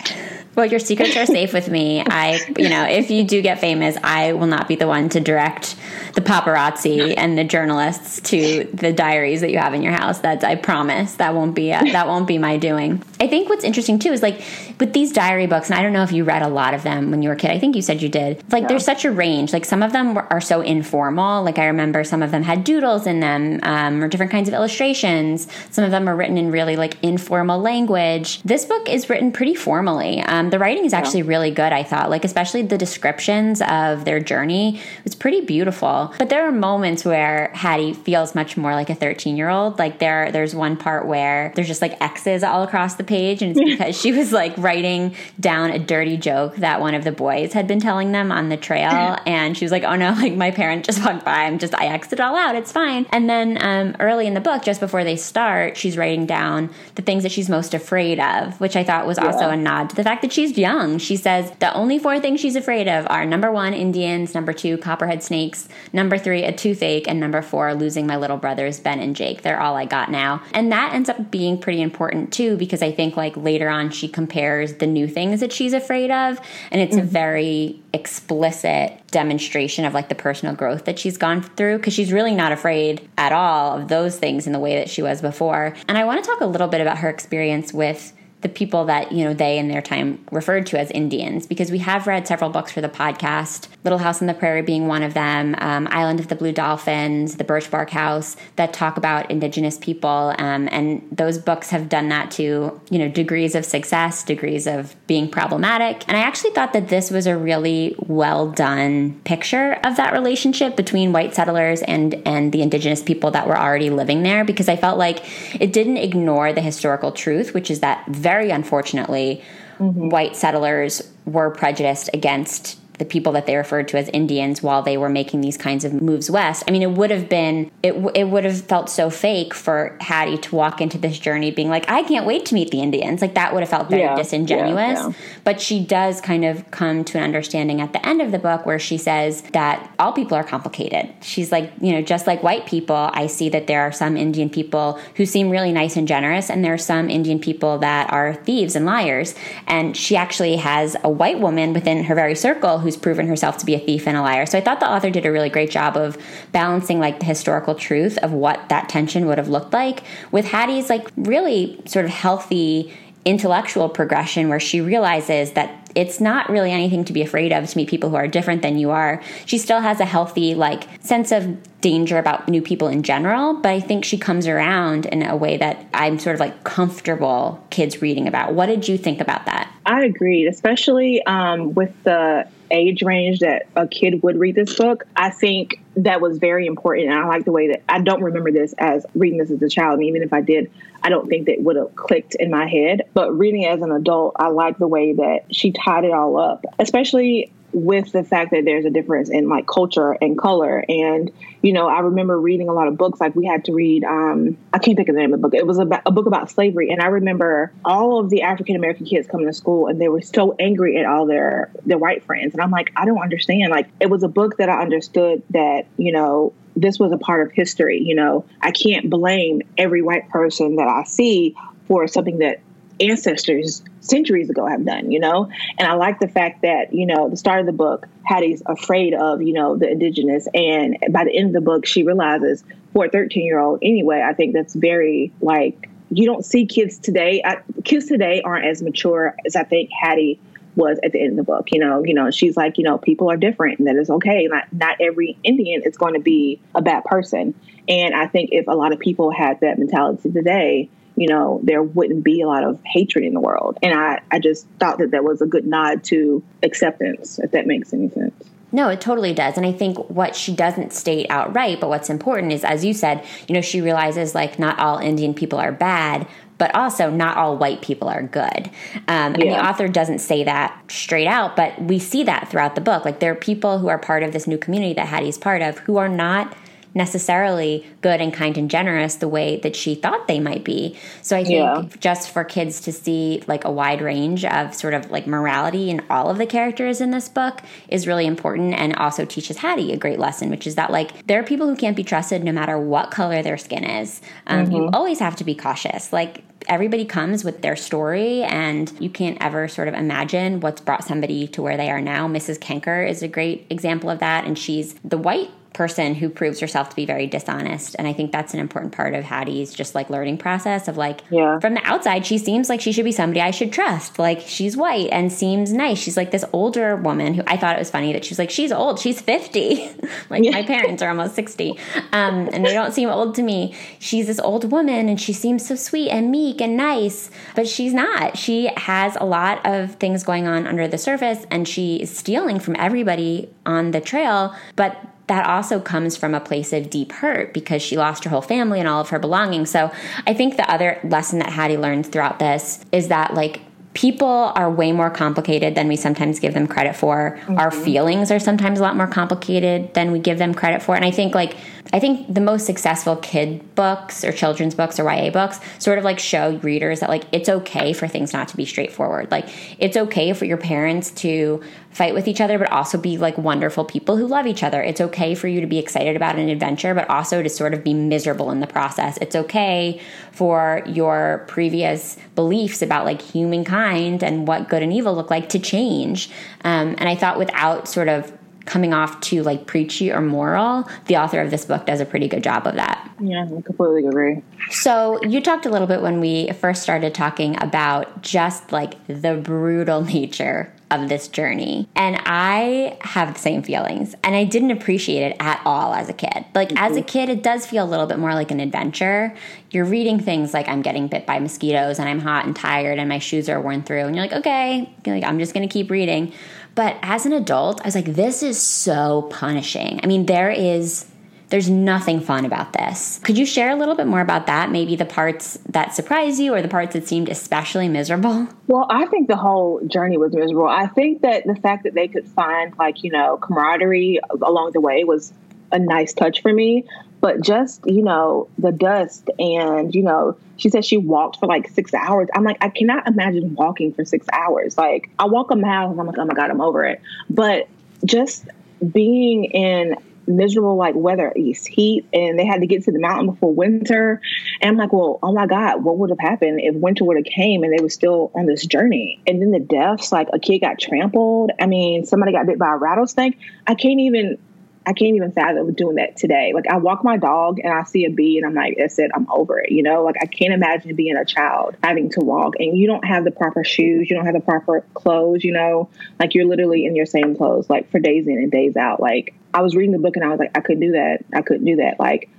Well, your secrets are safe with me. I, you know, if you do get famous, I will not be the one to direct the paparazzi and the journalists to the diaries that you have in your house. That's, I promise that won't be, uh, that won't be my doing. I think what's interesting too is like with these diary books, and I don't know if you read a lot of them when you were a kid. I think you said you did. Like yeah. there's such a range. Like some of them are so informal. Like I remember some of them had doodles in them um, or different kinds of illustrations. Some of them are written in really like informal language. This book is written pretty formally. Um, the writing is actually yeah. really good. I thought, like especially the descriptions of their journey was pretty beautiful. But there are moments where Hattie feels much more like a 13 year old. Like there, there's one part where there's just like X's all across the page, and it's because she was like writing down a dirty joke that one of the boys had been telling them on the trail, and she was like, "Oh no, like my parent just walked by. I'm just I Xed it all out. It's fine." And then um, early in the book, just before they start, she's writing down the things that she's most afraid of, which I thought was yeah. also a nod to the fact that she's young. She says the only four things she's afraid of are number one, Indians, number two, copperhead snakes, number three, a toothache, and number four, losing my little brothers Ben and Jake. They're all I got now, and that ends up being pretty important too because I think like later on she compares the new things that she's afraid of and it's mm-hmm. a very explicit demonstration of like the personal growth that she's gone through because she's really not afraid at all of those things in the way that she was before. And I want to talk a little bit about her experience with the people that you know they in their time referred to as Indians because we have read several books for the podcast. Little House on the Prairie being one of them, um, Island of the Blue Dolphins, The Birch Bark House that talk about Indigenous people, um, and those books have done that to you know degrees of success, degrees of being problematic. And I actually thought that this was a really well done picture of that relationship between white settlers and and the Indigenous people that were already living there because I felt like it didn't ignore the historical truth, which is that very very unfortunately, mm-hmm. white settlers were prejudiced against the people that they referred to as Indians while they were making these kinds of moves west. I mean, it would have been it it would have felt so fake for Hattie to walk into this journey being like, I can't wait to meet the Indians. Like that would have felt very yeah, disingenuous. Yeah, yeah. But she does kind of come to an understanding at the end of the book where she says that all people are complicated. She's like, you know, just like white people, I see that there are some Indian people who seem really nice and generous, and there are some Indian people that are thieves and liars. And she actually has a white woman within her very circle who's proven herself to be a thief and a liar. So I thought the author did a really great job of balancing like the historical truth of what that tension would have looked like with Hattie's like really sort of healthy intellectual progression where she realizes that it's not really anything to be afraid of to meet people who are different than you are. She still has a healthy like sense of danger about new people in general, but I think she comes around in a way that I'm sort of like comfortable kids reading about. What did you think about that? I agreed, especially um, with the age range that a kid would read this book. I think that was very important. And I like the way that I don't remember this as reading this as a child. And even if I did, I don't think that would have clicked in my head. But reading as an adult, I like the way that she tied it all up, especially with the fact that there's a difference in like culture and color. And, you know, I remember reading a lot of books. Like we had to read, um, I can't think of the name of the book. It was a, a book about slavery. And I remember all of the African American kids coming to school and they were so angry at all their, their white friends. And I'm like, I don't understand. Like it was a book that I understood that, you know, this was a part of history. You know, I can't blame every white person that I see for something that ancestors centuries ago have done, you know? And I like the fact that, you know, the start of the book, Hattie's afraid of, you know, the indigenous. And by the end of the book, she realizes for a 13 year old anyway, I think that's very like, you don't see kids today. I, kids today aren't as mature as I think Hattie was at the end of the book. You know, you know, she's like, you know, people are different and that is okay. Not not every Indian is going to be a bad person. And I think if a lot of people had that mentality today, you know, there wouldn't be a lot of hatred in the world. And I, I just thought that that was a good nod to acceptance, if that makes any sense. No, it totally does. And I think what she doesn't state outright, but what's important is, as you said, you know, she realizes like not all Indian people are bad, but also not all white people are good. Um, and yeah. the author doesn't say that straight out, but we see that throughout the book. Like there are people who are part of this new community that Hattie's part of who are not necessarily good and kind and generous the way that she thought they might be. So I think yeah. just for kids to see like a wide range of sort of like morality in all of the characters in this book is really important and also teaches Hattie a great lesson, which is that like there are people who can't be trusted no matter what color their skin is. Um, mm-hmm. You always have to be cautious. Like everybody comes with their story and you can't ever sort of imagine what's brought somebody to where they are now. Mrs. Kenker is a great example of that and she's the white person who proves herself to be very dishonest. And I think that's an important part of Hattie's just like learning process of like, yeah. from the outside, she seems like she should be somebody I should trust. Like she's white and seems nice. She's like this older woman who I thought it was funny that she's like, she's old, she's 50. like yeah. my parents are almost 60. Um, and they don't seem old to me. She's this old woman and she seems so sweet and meek and nice, but she's not. She has a lot of things going on under the surface and she is stealing from everybody on the trail. But that also comes from a place of deep hurt because she lost her whole family and all of her belongings. So I think the other lesson that Hattie learned throughout this is that like people are way more complicated than we sometimes give them credit for. Mm-hmm. Our feelings are sometimes a lot more complicated than we give them credit for. And I think like I think the most successful kid books or children's books or YA books sort of like show readers that like it's okay for things not to be straightforward. Like it's okay for your parents to fight with each other, but also be like wonderful people who love each other. It's okay for you to be excited about an adventure, but also to sort of be miserable in the process. It's okay for your previous beliefs about like humankind and what good and evil look like to change. Um, and I thought without sort of coming off too like preachy or moral, the author of this book does a pretty good job of that. Yeah, I completely agree. So you talked a little bit when we first started talking about just like the brutal nature of this journey. And I have the same feelings. And I didn't appreciate it at all as a kid. Like, mm-hmm. as a kid, it does feel a little bit more like an adventure. You're reading things like I'm getting bit by mosquitoes and I'm hot and tired and my shoes are worn through. And you're like, okay, like, I'm just going to keep reading. But as an adult, I was like, this is so punishing. I mean, there is there's nothing fun about this. Could you share a little bit more about that? Maybe the parts that surprised you or the parts that seemed especially miserable? Well, I think the whole journey was miserable. I think that the fact that they could find, like, you know, camaraderie along the way was a nice touch for me. But just, you know, the dust and, you know, she said she walked for like six hours. I'm like, I cannot imagine walking for six hours. Like, I walk a mile and I'm like, oh my God, I'm over it. But just being in miserable like weather, east heat, and they had to get to the mountain before winter. And I'm like, well, oh my God, what would have happened if winter would have came and they were still on this journey? And then the deaths, like a kid got trampled. I mean, somebody got bit by a rattlesnake. I can't even I can't even fathom doing that today. Like I walk my dog and I see a bee and I'm like, that's it, I'm over it. You know, like I can't imagine being a child having to walk and you don't have the proper shoes, you don't have the proper clothes, you know, like you're literally in your same clothes, like for days in and days out. Like I was reading the book and I was like, I couldn't do that. I couldn't do that. Like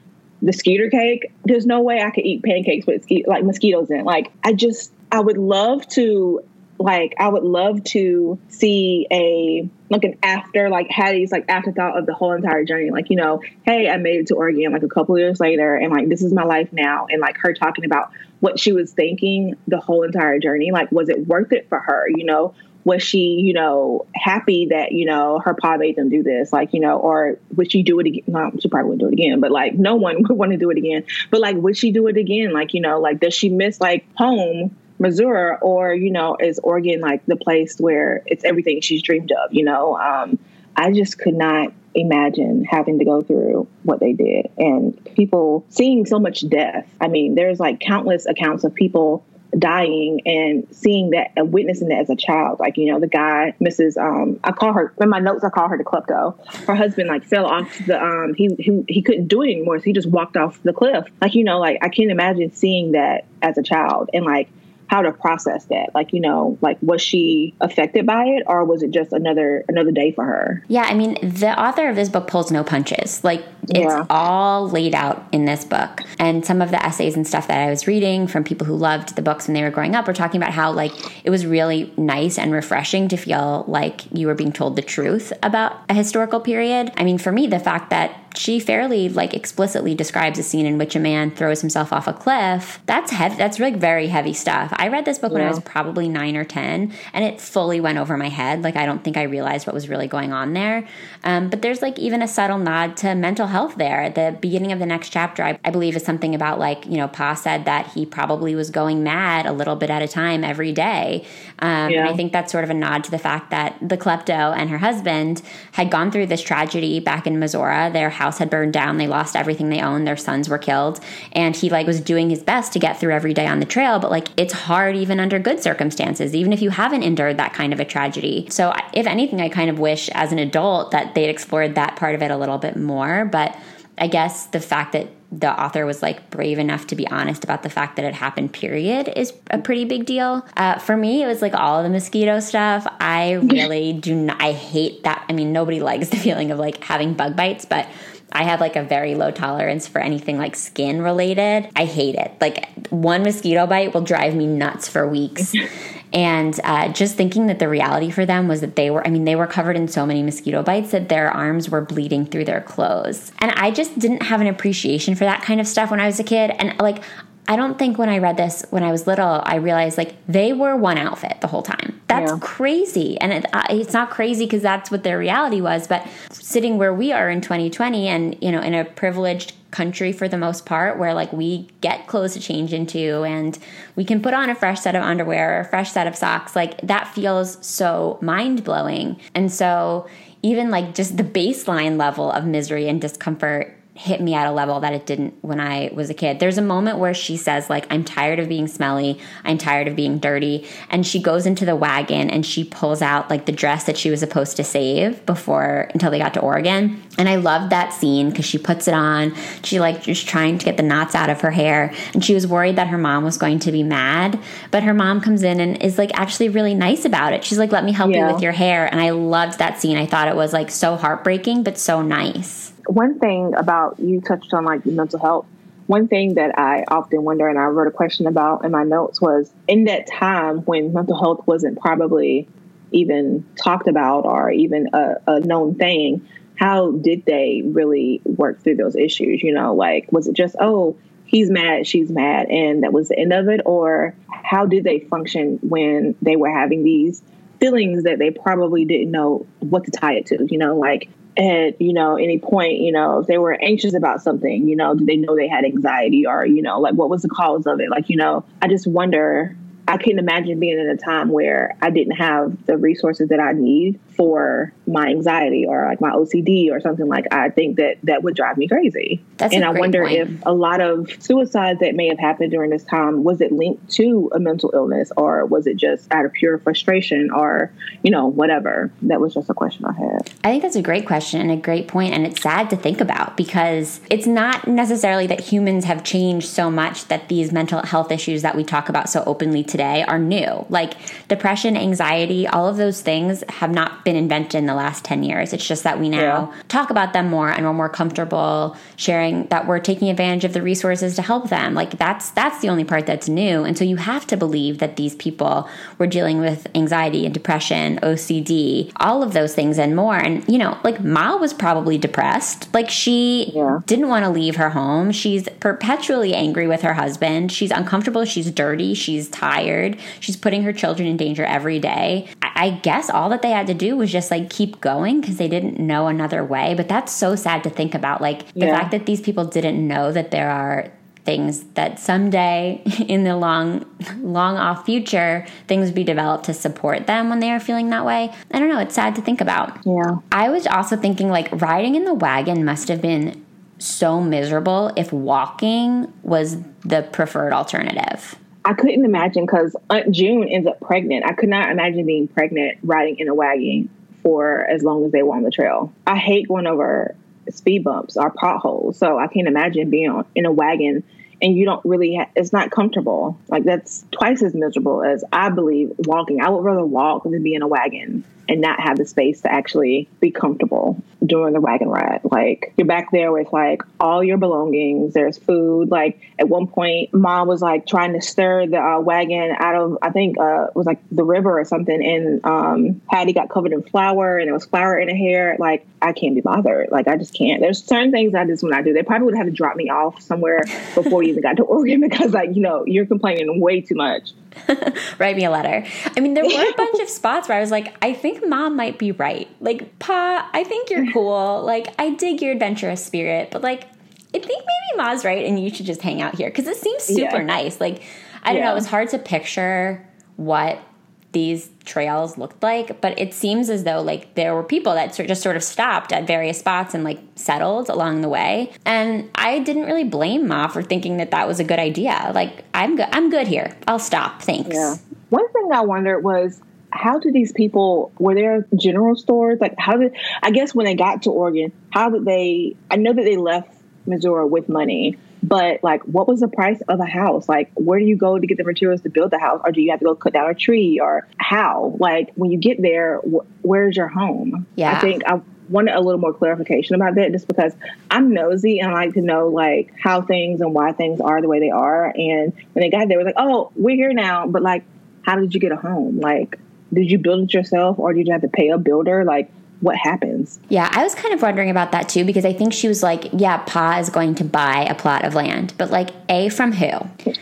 the skeeter cake, there's no way I could eat pancakes with like mosquitoes in. Like I just, I would love to like I would love to see a like an after like Hattie's like afterthought of the whole entire journey. Like, you know, hey, I made it to Oregon like a couple years later and like this is my life now and like her talking about what she was thinking the whole entire journey. Like, was it worth it for her? You know, was she, you know, happy that, you know, her pa made them do this? Like, you know, or would she do it again? No, she probably wouldn't do it again, but like no one would want to do it again. But like, would she do it again? Like, you know, like does she miss like home Missouri, or you know, is Oregon like the place where it's everything she's dreamed of? You know, um, I just could not imagine having to go through what they did and people seeing so much death. I mean, there's like countless accounts of people dying and seeing that and witnessing that as a child. Like, you know, the guy, Mrs. Um, I call her in my notes, I call her the klepto. Her husband like fell off the um he he he couldn't do it anymore, so he just walked off the cliff. Like, you know, like I can't imagine seeing that as a child and like how to process that like you know like was she affected by it or was it just another another day for her? Yeah i mean the author of this book pulls no punches. Like it's yeah. all laid out in this book. And some of the essays and stuff that i was reading from people who loved the books when they were growing up were talking about how like it was really nice and refreshing to feel like you were being told the truth about a historical period. I mean for me the fact that she fairly like explicitly describes a scene in which a man throws himself off a cliff. That's heavy. That's really very heavy stuff. I read this book yeah. when I was probably nine or ten, and it fully went over my head. Like I don't think I realized what was really going on there. Um, but there's like even a subtle nod to mental health there. At the beginning of the next chapter, I, I believe is something about like you know Pa said that he probably was going mad a little bit at a time every day. Um, yeah. And I think that's sort of a nod to the fact that the klepto and her husband had gone through this tragedy back in Missouri. Their house had burned down. They lost everything they owned. Their sons were killed. And he like was doing his best to get through every day on the trail, but like it's hard even under good circumstances, even if you haven't endured that kind of a tragedy. So if anything, I kind of wish as an adult that they'd explored that part of it a little bit more. But I guess the fact that the author was like brave enough to be honest about the fact that it happened period is a pretty big deal uh, for me it was like all the mosquito stuff i really do not i hate that i mean nobody likes the feeling of like having bug bites but I have like a very low tolerance for anything like skin related. I hate it. Like one mosquito bite will drive me nuts for weeks. and uh, just thinking that the reality for them was that they were, I mean, they were covered in so many mosquito bites that their arms were bleeding through their clothes. And I just didn't have an appreciation for that kind of stuff when I was a kid. And like, I don't think when I read this when I was little, I realized like they were one outfit the whole time. That's yeah. crazy. And it, uh, it's not crazy because that's what their reality was. But sitting where we are in 2020 and, you know, in a privileged country for the most part where like we get clothes to change into and we can put on a fresh set of underwear or a fresh set of socks, like that feels so mind blowing. And so even like just the baseline level of misery and discomfort hit me at a level that it didn't when I was a kid. There's a moment where she says like I'm tired of being smelly, I'm tired of being dirty, and she goes into the wagon and she pulls out like the dress that she was supposed to save before until they got to Oregon. And I loved that scene cuz she puts it on. She like just trying to get the knots out of her hair and she was worried that her mom was going to be mad, but her mom comes in and is like actually really nice about it. She's like let me help yeah. you with your hair and I loved that scene. I thought it was like so heartbreaking but so nice one thing about you touched on like mental health. One thing that I often wonder, and I wrote a question about in my notes, was in that time when mental health wasn't probably even talked about or even a, a known thing, how did they really work through those issues? You know, like was it just oh he's mad, she's mad, and that was the end of it, or how did they function when they were having these feelings that they probably didn't know what to tie it to? You know, like at you know any point you know if they were anxious about something you know did they know they had anxiety or you know like what was the cause of it? Like you know i just wonder I couldn't imagine being in a time where I didn't have the resources that I need for my anxiety or like my OCD or something like I think that that would drive me crazy. That's and I wonder point. if a lot of suicides that may have happened during this time was it linked to a mental illness or was it just out of pure frustration or you know whatever. That was just a question I had. I think that's a great question and a great point and it's sad to think about because it's not necessarily that humans have changed so much that these mental health issues that we talk about so openly today are new. Like depression, anxiety, all of those things have not been invented in the last 10 years. It's just that we now yeah. talk about them more and we're more comfortable sharing that we're taking advantage of the resources to help them. Like that's that's the only part that's new. And so you have to believe that these people were dealing with anxiety and depression, OCD, all of those things and more. And you know, like Ma was probably depressed. Like she yeah. didn't want to leave her home. She's perpetually angry with her husband. She's uncomfortable, she's dirty, she's tired. She's putting her children in danger every day. I, I guess all that they had to do was just like keep going because they didn't know another way. But that's so sad to think about. Like the yeah. fact that these people didn't know that there are things that someday in the long long off future things would be developed to support them when they are feeling that way i don't know it's sad to think about yeah i was also thinking like riding in the wagon must have been so miserable if walking was the preferred alternative I couldn't imagine because Aunt June ends up pregnant. I could not imagine being pregnant riding in a wagon for as long as they were on the trail. I hate going over speed bumps or potholes, so I can't imagine being on, in a wagon and you don't really ha- it's not comfortable like that's twice as miserable as i believe walking i would rather walk than be in a wagon and not have the space to actually be comfortable during the wagon ride. Like you're back there with like all your belongings. There's food. Like at one point, mom was like trying to stir the uh, wagon out of I think uh, it was like the river or something, and um, Hattie got covered in flour and it was flour in her hair. Like I can't be bothered. Like I just can't. There's certain things I just when I do. They probably would have to drop me off somewhere before we even got to Oregon because like you know you're complaining way too much. Write me a letter. I mean, there were a bunch of spots where I was like, I think mom might be right. Like, Pa, I think you're cool. Like, I dig your adventurous spirit, but like, I think maybe Ma's right and you should just hang out here because it seems super yeah. nice. Like, I don't yeah. know, it was hard to picture what these trails looked like, but it seems as though like there were people that just sort of stopped at various spots and like settled along the way. And I didn't really blame Ma for thinking that that was a good idea. Like I'm good. I'm good here. I'll stop. Thanks. Yeah. One thing I wondered was how did these people were there general stores like how did i guess when they got to oregon how did they i know that they left missouri with money but like, what was the price of a house? Like, where do you go to get the materials to build the house, or do you have to go cut down a tree, or how? Like, when you get there, wh- where's your home? Yeah, I think I wanted a little more clarification about that, just because I'm nosy and I like to know like how things and why things are the way they are. And when they got there, it was like, oh, we're here now, but like, how did you get a home? Like, did you build it yourself, or did you have to pay a builder? Like, what happens. Yeah, I was kind of wondering about that too because I think she was like, yeah, Pa is going to buy a plot of land, but like, A, from who?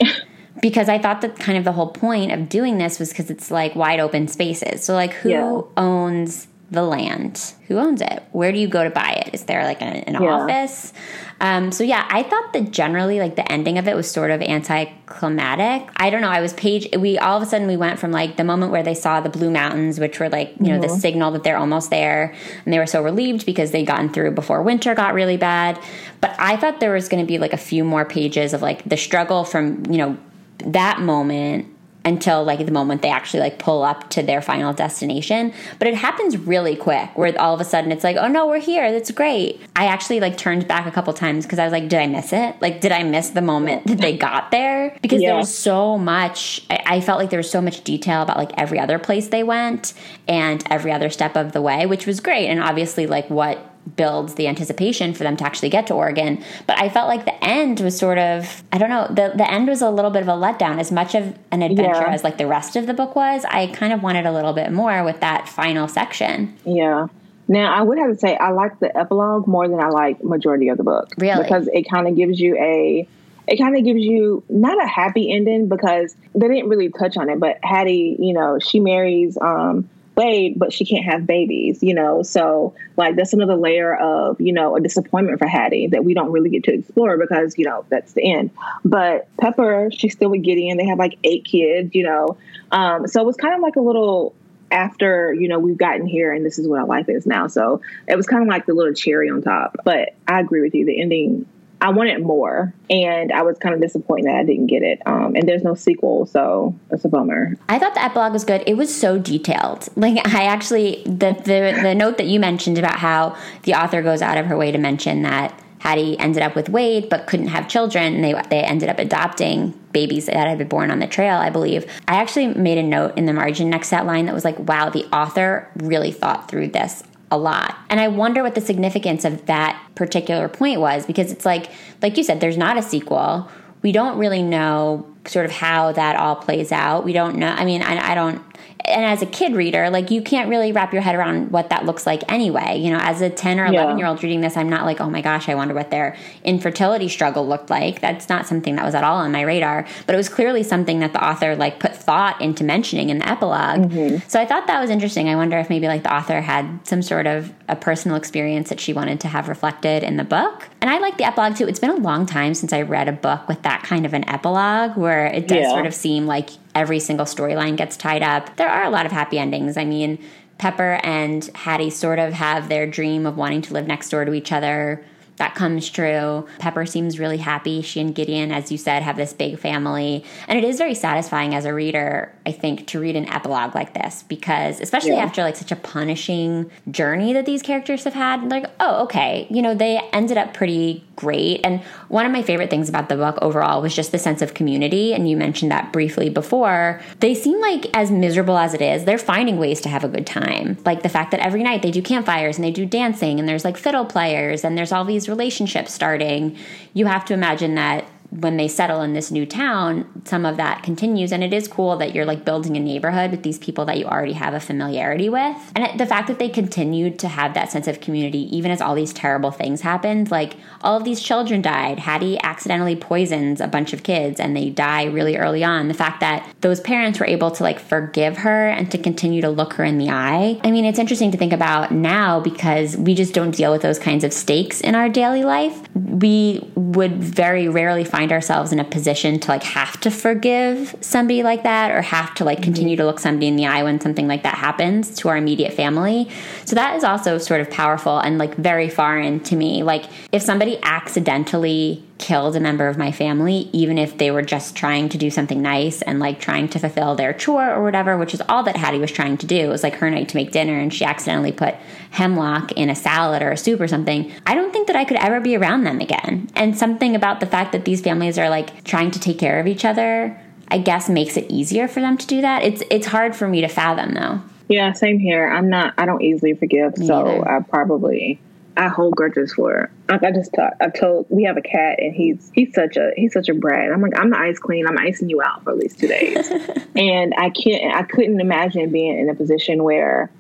because I thought that kind of the whole point of doing this was because it's like wide open spaces. So, like, who yeah. owns the land? Who owns it? Where do you go to buy it? Is there like an, an yeah. office? Um, so yeah, I thought that generally like the ending of it was sort of anticlimactic. I don't know. I was page. We all of a sudden we went from like the moment where they saw the blue mountains, which were like you know mm-hmm. the signal that they're almost there, and they were so relieved because they'd gotten through before winter got really bad. But I thought there was going to be like a few more pages of like the struggle from you know that moment until like the moment they actually like pull up to their final destination. But it happens really quick where all of a sudden it's like oh no we're here. That's great. I actually like turned back a couple times because i was like did i miss it? Like did i miss the moment that they got there? Because yeah. there was so much I, I felt like there was so much detail about like every other place they went and every other step of the way which was great. And obviously like what builds the anticipation for them to actually get to Oregon. But I felt like the end was sort of I don't know, the the end was a little bit of a letdown as much of an adventure yeah. as like the rest of the book was. I kind of wanted a little bit more with that final section. Yeah. Now I would have to say I like the epilogue more than I like majority of the book. Really? Because it kind of gives you a it kind of gives you not a happy ending because they didn't really touch on it, but Hattie, you know, she marries um But she can't have babies, you know? So, like, that's another layer of, you know, a disappointment for Hattie that we don't really get to explore because, you know, that's the end. But Pepper, she's still with Gideon. They have like eight kids, you know? Um, so it was kind of like a little after, you know, we've gotten here and this is what our life is now. So it was kind of like the little cherry on top. But I agree with you. The ending I wanted more, and I was kind of disappointed that I didn't get it. Um, and there's no sequel, so it's a bummer. I thought the epilogue was good. It was so detailed. Like I actually the the the note that you mentioned about how the author goes out of her way to mention that Hattie ended up with Wade but couldn't have children, and they they ended up adopting babies that had been born on the trail, I believe. I actually made a note in the margin next to that line that was like, "Wow, the author really thought through this a lot. And I wonder what the significance of that particular point was because it's like, like you said, there's not a sequel. We don't really know sort of how that all plays out. We don't know. I mean, I, I don't. And as a kid reader, like you can't really wrap your head around what that looks like anyway. You know, as a 10 or 11 yeah. year old reading this, I'm not like, oh my gosh, I wonder what their infertility struggle looked like. That's not something that was at all on my radar, but it was clearly something that the author like put thought into mentioning in the epilog mm-hmm. So I thought that was interesting. I wonder if maybe like the author had some sort of a personal experience that she wanted to have reflected in the book. And I like the epilogue too. It's been a long time since I read a book with that kind of an epilogue where it does yeah. sort of seem like every single storyline gets tied up. There are a lot of happy endings. I mean, Pepper and Hattie sort of have their dream of wanting to live next door to each other that comes true. Pepper seems really happy. She and Gideon, as you said, have this big family. And it is very satisfying as a reader, I think, to read an epilogue like this because, especially yeah. after like such a punishing journey that these characters have had, like, oh, okay, you know, they ended up pretty great. And one of my favorite things about the book overall was just the sense of community. And you mentioned that briefly before. They seem like, as miserable as it is, they're finding ways to have a good time. Like the fact that every night they do campfires and they do dancing and there's like fiddle players and there's all these relationships starting, you have to imagine that when they settle in this new town, some of that continues. And it is cool that you're like building a neighborhood with these people that you already have a familiarity with. And the fact that they continued to have that sense of community, even as all these terrible things happened, like all of these children died. Hattie accidentally poisons a bunch of kids and they die really early on. The fact that those parents were able to like forgive her and to continue to look her in the eye. I mean, it's interesting to think about now because we just don't deal with those kinds of stakes in our daily life. We would very rarely find find ourselves in a position to like have to forgive somebody like that or have to like mm-hmm. continue to look somebody in the eye when something like that happens to our immediate family. So that is also sort of powerful and like very foreign to me. Like if somebody accidentally killed a member of my family, even if they were just trying to do something nice and like trying to fulfill their chore or whatever, which is all that Hattie was trying to do. It was like her night to make dinner and she accidentally put hemlock in a salad or a soup or something. I don't think that I could ever be around them again. And something about the fact that these families are like trying to take care of each other, I guess makes it easier for them to do that. It's it's hard for me to fathom though. Yeah, same here. I'm not I don't easily forgive, me so either. I probably I hold grudges for. Like I just thought, I told we have a cat and he's he's such a he's such a brat. I'm like I'm the ice queen. I'm icing you out for at least two days, and I can't. I couldn't imagine being in a position where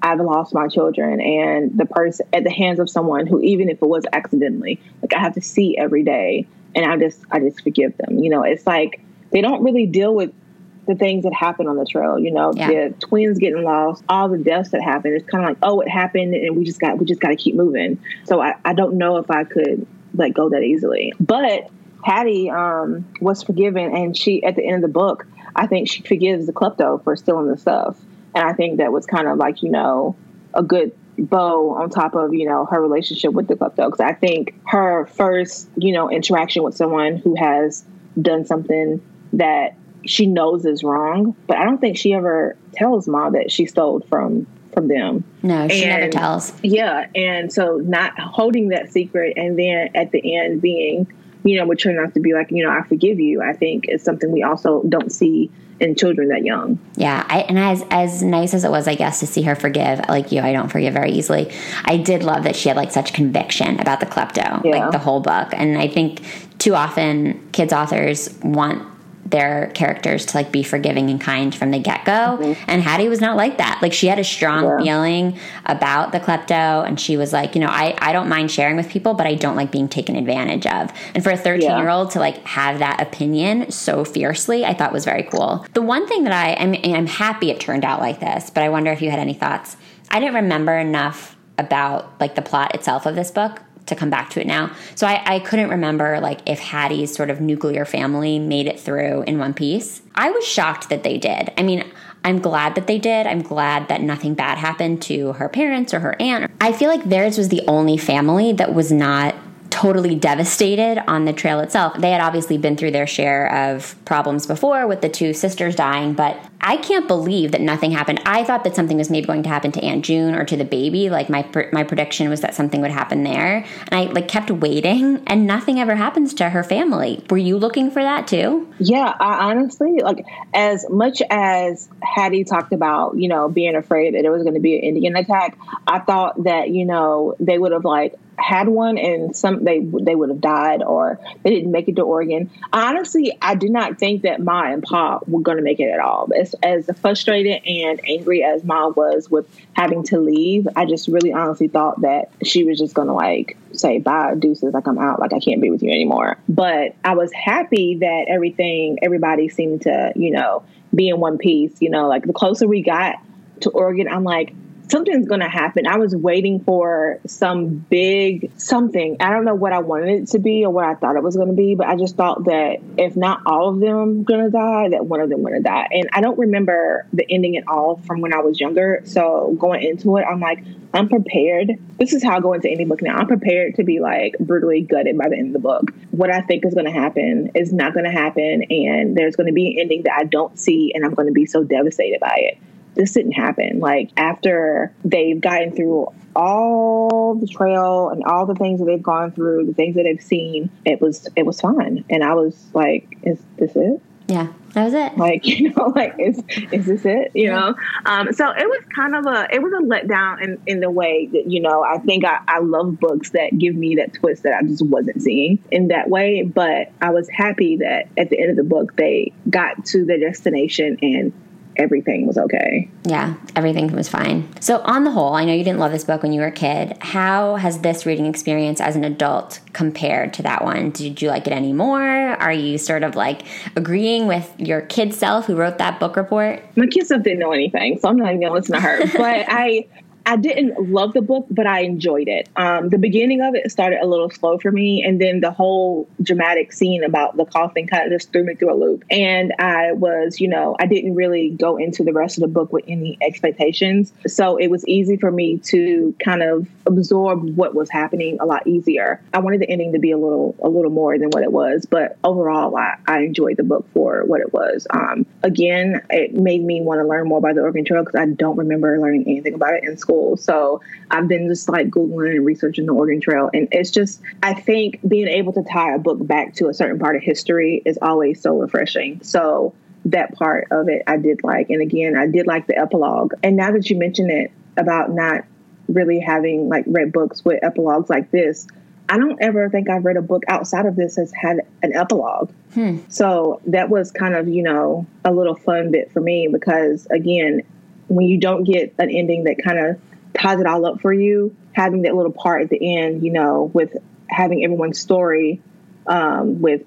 I've lost my children and the person at the hands of someone who, even if it was accidentally, like I have to see every day, and I just I just forgive them. You know, it's like they don't really deal with the things that happen on the trail. You know, yeah. the twins getting lost, all the deaths that happen. It's kind of like, oh, it happened, and we just got we just got to keep moving. So I, I don't know if I could let go that easily. But Hattie um, was forgiven, and she at the end of the book, I think she forgives the klepto for stealing the stuff, and I think that was kind of like you know a good bow on top of you know her relationship with the klepto because I think her first you know interaction with someone who has done something that she knows is wrong, but I don't think she ever tells mom that she stole from from them. No, she and, never tells. Yeah, and so not holding that secret, and then at the end being, you know, mature enough to be like, you know, I forgive you. I think is something we also don't see in children that young. Yeah, I, and as as nice as it was, I guess, to see her forgive, like you, I don't forgive very easily. I did love that she had like such conviction about the klepto, yeah. like the whole book, and I think too often kids authors want their characters to like be forgiving and kind from the get go. Mm-hmm. And Hattie was not like that. Like she had a strong yeah. feeling about the klepto, and she was like, you know, I, I don't mind sharing with people, but I don't like being taken advantage of. And for a 13 year old to like have that opinion so fiercely, I thought was very cool. The one thing that I, I mean, I'm happy it turned out like this, but I wonder if you had any thoughts. I didn't remember enough about like the plot itself of this book to come back to it now. So I, I couldn't remember like if Hattie's sort of nuclear family made it through in one piece. I was shocked that they did. I mean, I'm glad that they did. I'm glad that nothing bad happened to her parents or her aunt. I feel like theirs was the only family that was not totally devastated on the trail itself. They had obviously been through their share of problems before with the two sisters dying, but I can't believe that nothing happened. I thought that something was maybe going to happen to Aunt June or to the baby. Like my my prediction was that something would happen there, and I like kept waiting, and nothing ever happens to her family. Were you looking for that too? Yeah, I honestly like as much as Hattie talked about, you know, being afraid that it was going to be an Indian attack. I thought that you know they would have like had one and some they they would have died or they didn't make it to Oregon. Honestly, I did not think that Ma and Pa were going to make it at all. As as frustrated and angry as Ma was with having to leave, I just really honestly thought that she was just gonna like say bye deuces like i'm out like i can't be with you anymore but i was happy that everything everybody seemed to you know be in one piece you know like the closer we got to oregon i'm like something's going to happen. I was waiting for some big something. I don't know what I wanted it to be or what I thought it was going to be, but I just thought that if not all of them going to die, that one of them going to die. And I don't remember the ending at all from when I was younger. So going into it, I'm like, I'm prepared. This is how I go into any book now. I'm prepared to be like brutally gutted by the end of the book. What I think is going to happen is not going to happen. And there's going to be an ending that I don't see, and I'm going to be so devastated by it this didn't happen. Like after they've gotten through all the trail and all the things that they've gone through, the things that they've seen, it was it was fun. And I was like, is this it? Yeah, that was it. Like, you know, like is is this it? You yeah. know? Um, so it was kind of a it was a letdown in, in the way that, you know, I think I, I love books that give me that twist that I just wasn't seeing in that way. But I was happy that at the end of the book they got to their destination and everything was okay. Yeah, everything was fine. So, on the whole, I know you didn't love this book when you were a kid. How has this reading experience as an adult compared to that one? Did you like it any more? Are you sort of like agreeing with your kid self who wrote that book report? My kid self didn't know anything, so I'm not even gonna listen to her. but I I didn't love the book, but I enjoyed it. Um, the beginning of it started a little slow for me, and then the whole dramatic scene about the coffin kind of just threw me through a loop. And I was, you know, I didn't really go into the rest of the book with any expectations, so it was easy for me to kind of absorb what was happening a lot easier. I wanted the ending to be a little, a little more than what it was, but overall, I, I enjoyed the book for what it was. Um, again, it made me want to learn more about the Oregon Trail because I don't remember learning anything about it in school So I've been just like Googling and researching the Oregon Trail. And it's just, I think being able to tie a book back to a certain part of history is always so refreshing. So that part of it I did like. And again, I did like the epilogue. And now that you mention it about not really having like read books with epilogues like this, I don't ever think I've read a book outside of this that's had an epilogue. Hmm. So that was kind of, you know, a little fun bit for me because, again, when you don't get an ending that kind of ties it all up for you, having that little part at the end, you know, with having everyone's story, um, with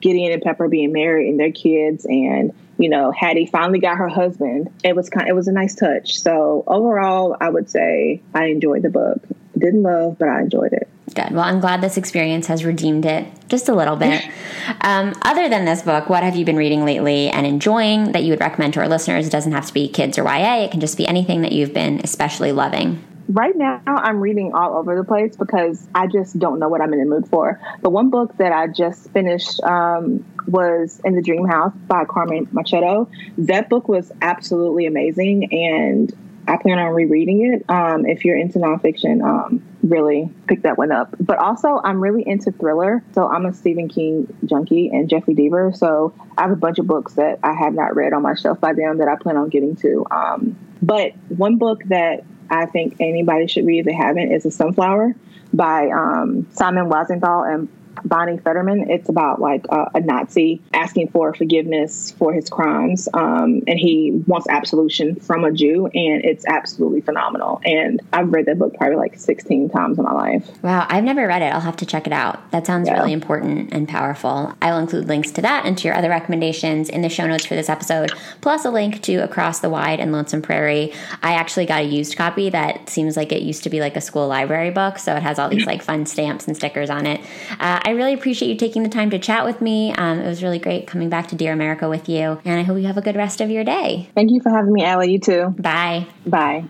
Gideon and Pepper being married and their kids, and you know, Hattie finally got her husband. It was kind, it was a nice touch. So overall, I would say I enjoyed the book. Didn't love, but I enjoyed it. Good. Well, I'm glad this experience has redeemed it just a little bit. um, other than this book, what have you been reading lately and enjoying that you would recommend to our listeners? It doesn't have to be kids or YA, it can just be anything that you've been especially loving. Right now, I'm reading all over the place because I just don't know what I'm in the mood for. But one book that I just finished um, was In the Dream House by Carmen Machado. That book was absolutely amazing, and I plan on rereading it. Um, if you're into nonfiction, um, really pick that one up. But also, I'm really into thriller. So I'm a Stephen King junkie and Jeffery Deaver. So I have a bunch of books that I have not read on my shelf by them that I plan on getting to. Um, but one book that I think anybody should read if they haven't is The Sunflower by um, Simon Wiesenthal and Bonnie Federman. It's about like uh, a Nazi asking for forgiveness for his crimes, um, and he wants absolution from a Jew, and it's absolutely phenomenal. And I've read that book probably like 16 times in my life. Wow, I've never read it. I'll have to check it out. That sounds yeah. really important and powerful. I'll include links to that and to your other recommendations in the show notes for this episode, plus a link to Across the Wide and Lonesome Prairie. I actually got a used copy that seems like it used to be like a school library book, so it has all these like fun stamps and stickers on it. Uh, I really appreciate you taking the time to chat with me. Um, it was really great coming back to Dear America with you, and I hope you have a good rest of your day. Thank you for having me, Alli. You too. Bye. Bye.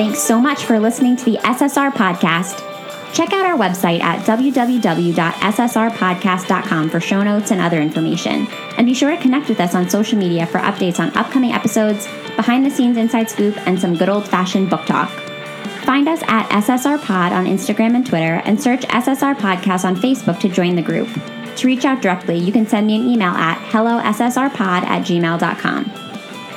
Thanks so much for listening to the SSR podcast. Check out our website at www.ssrpodcast.com for show notes and other information. And be sure to connect with us on social media for updates on upcoming episodes, behind the scenes inside scoop, and some good old fashioned book talk. Find us at SSR Pod on Instagram and Twitter, and search SSR Podcast on Facebook to join the group. To reach out directly, you can send me an email at hellossrpod at gmail.com.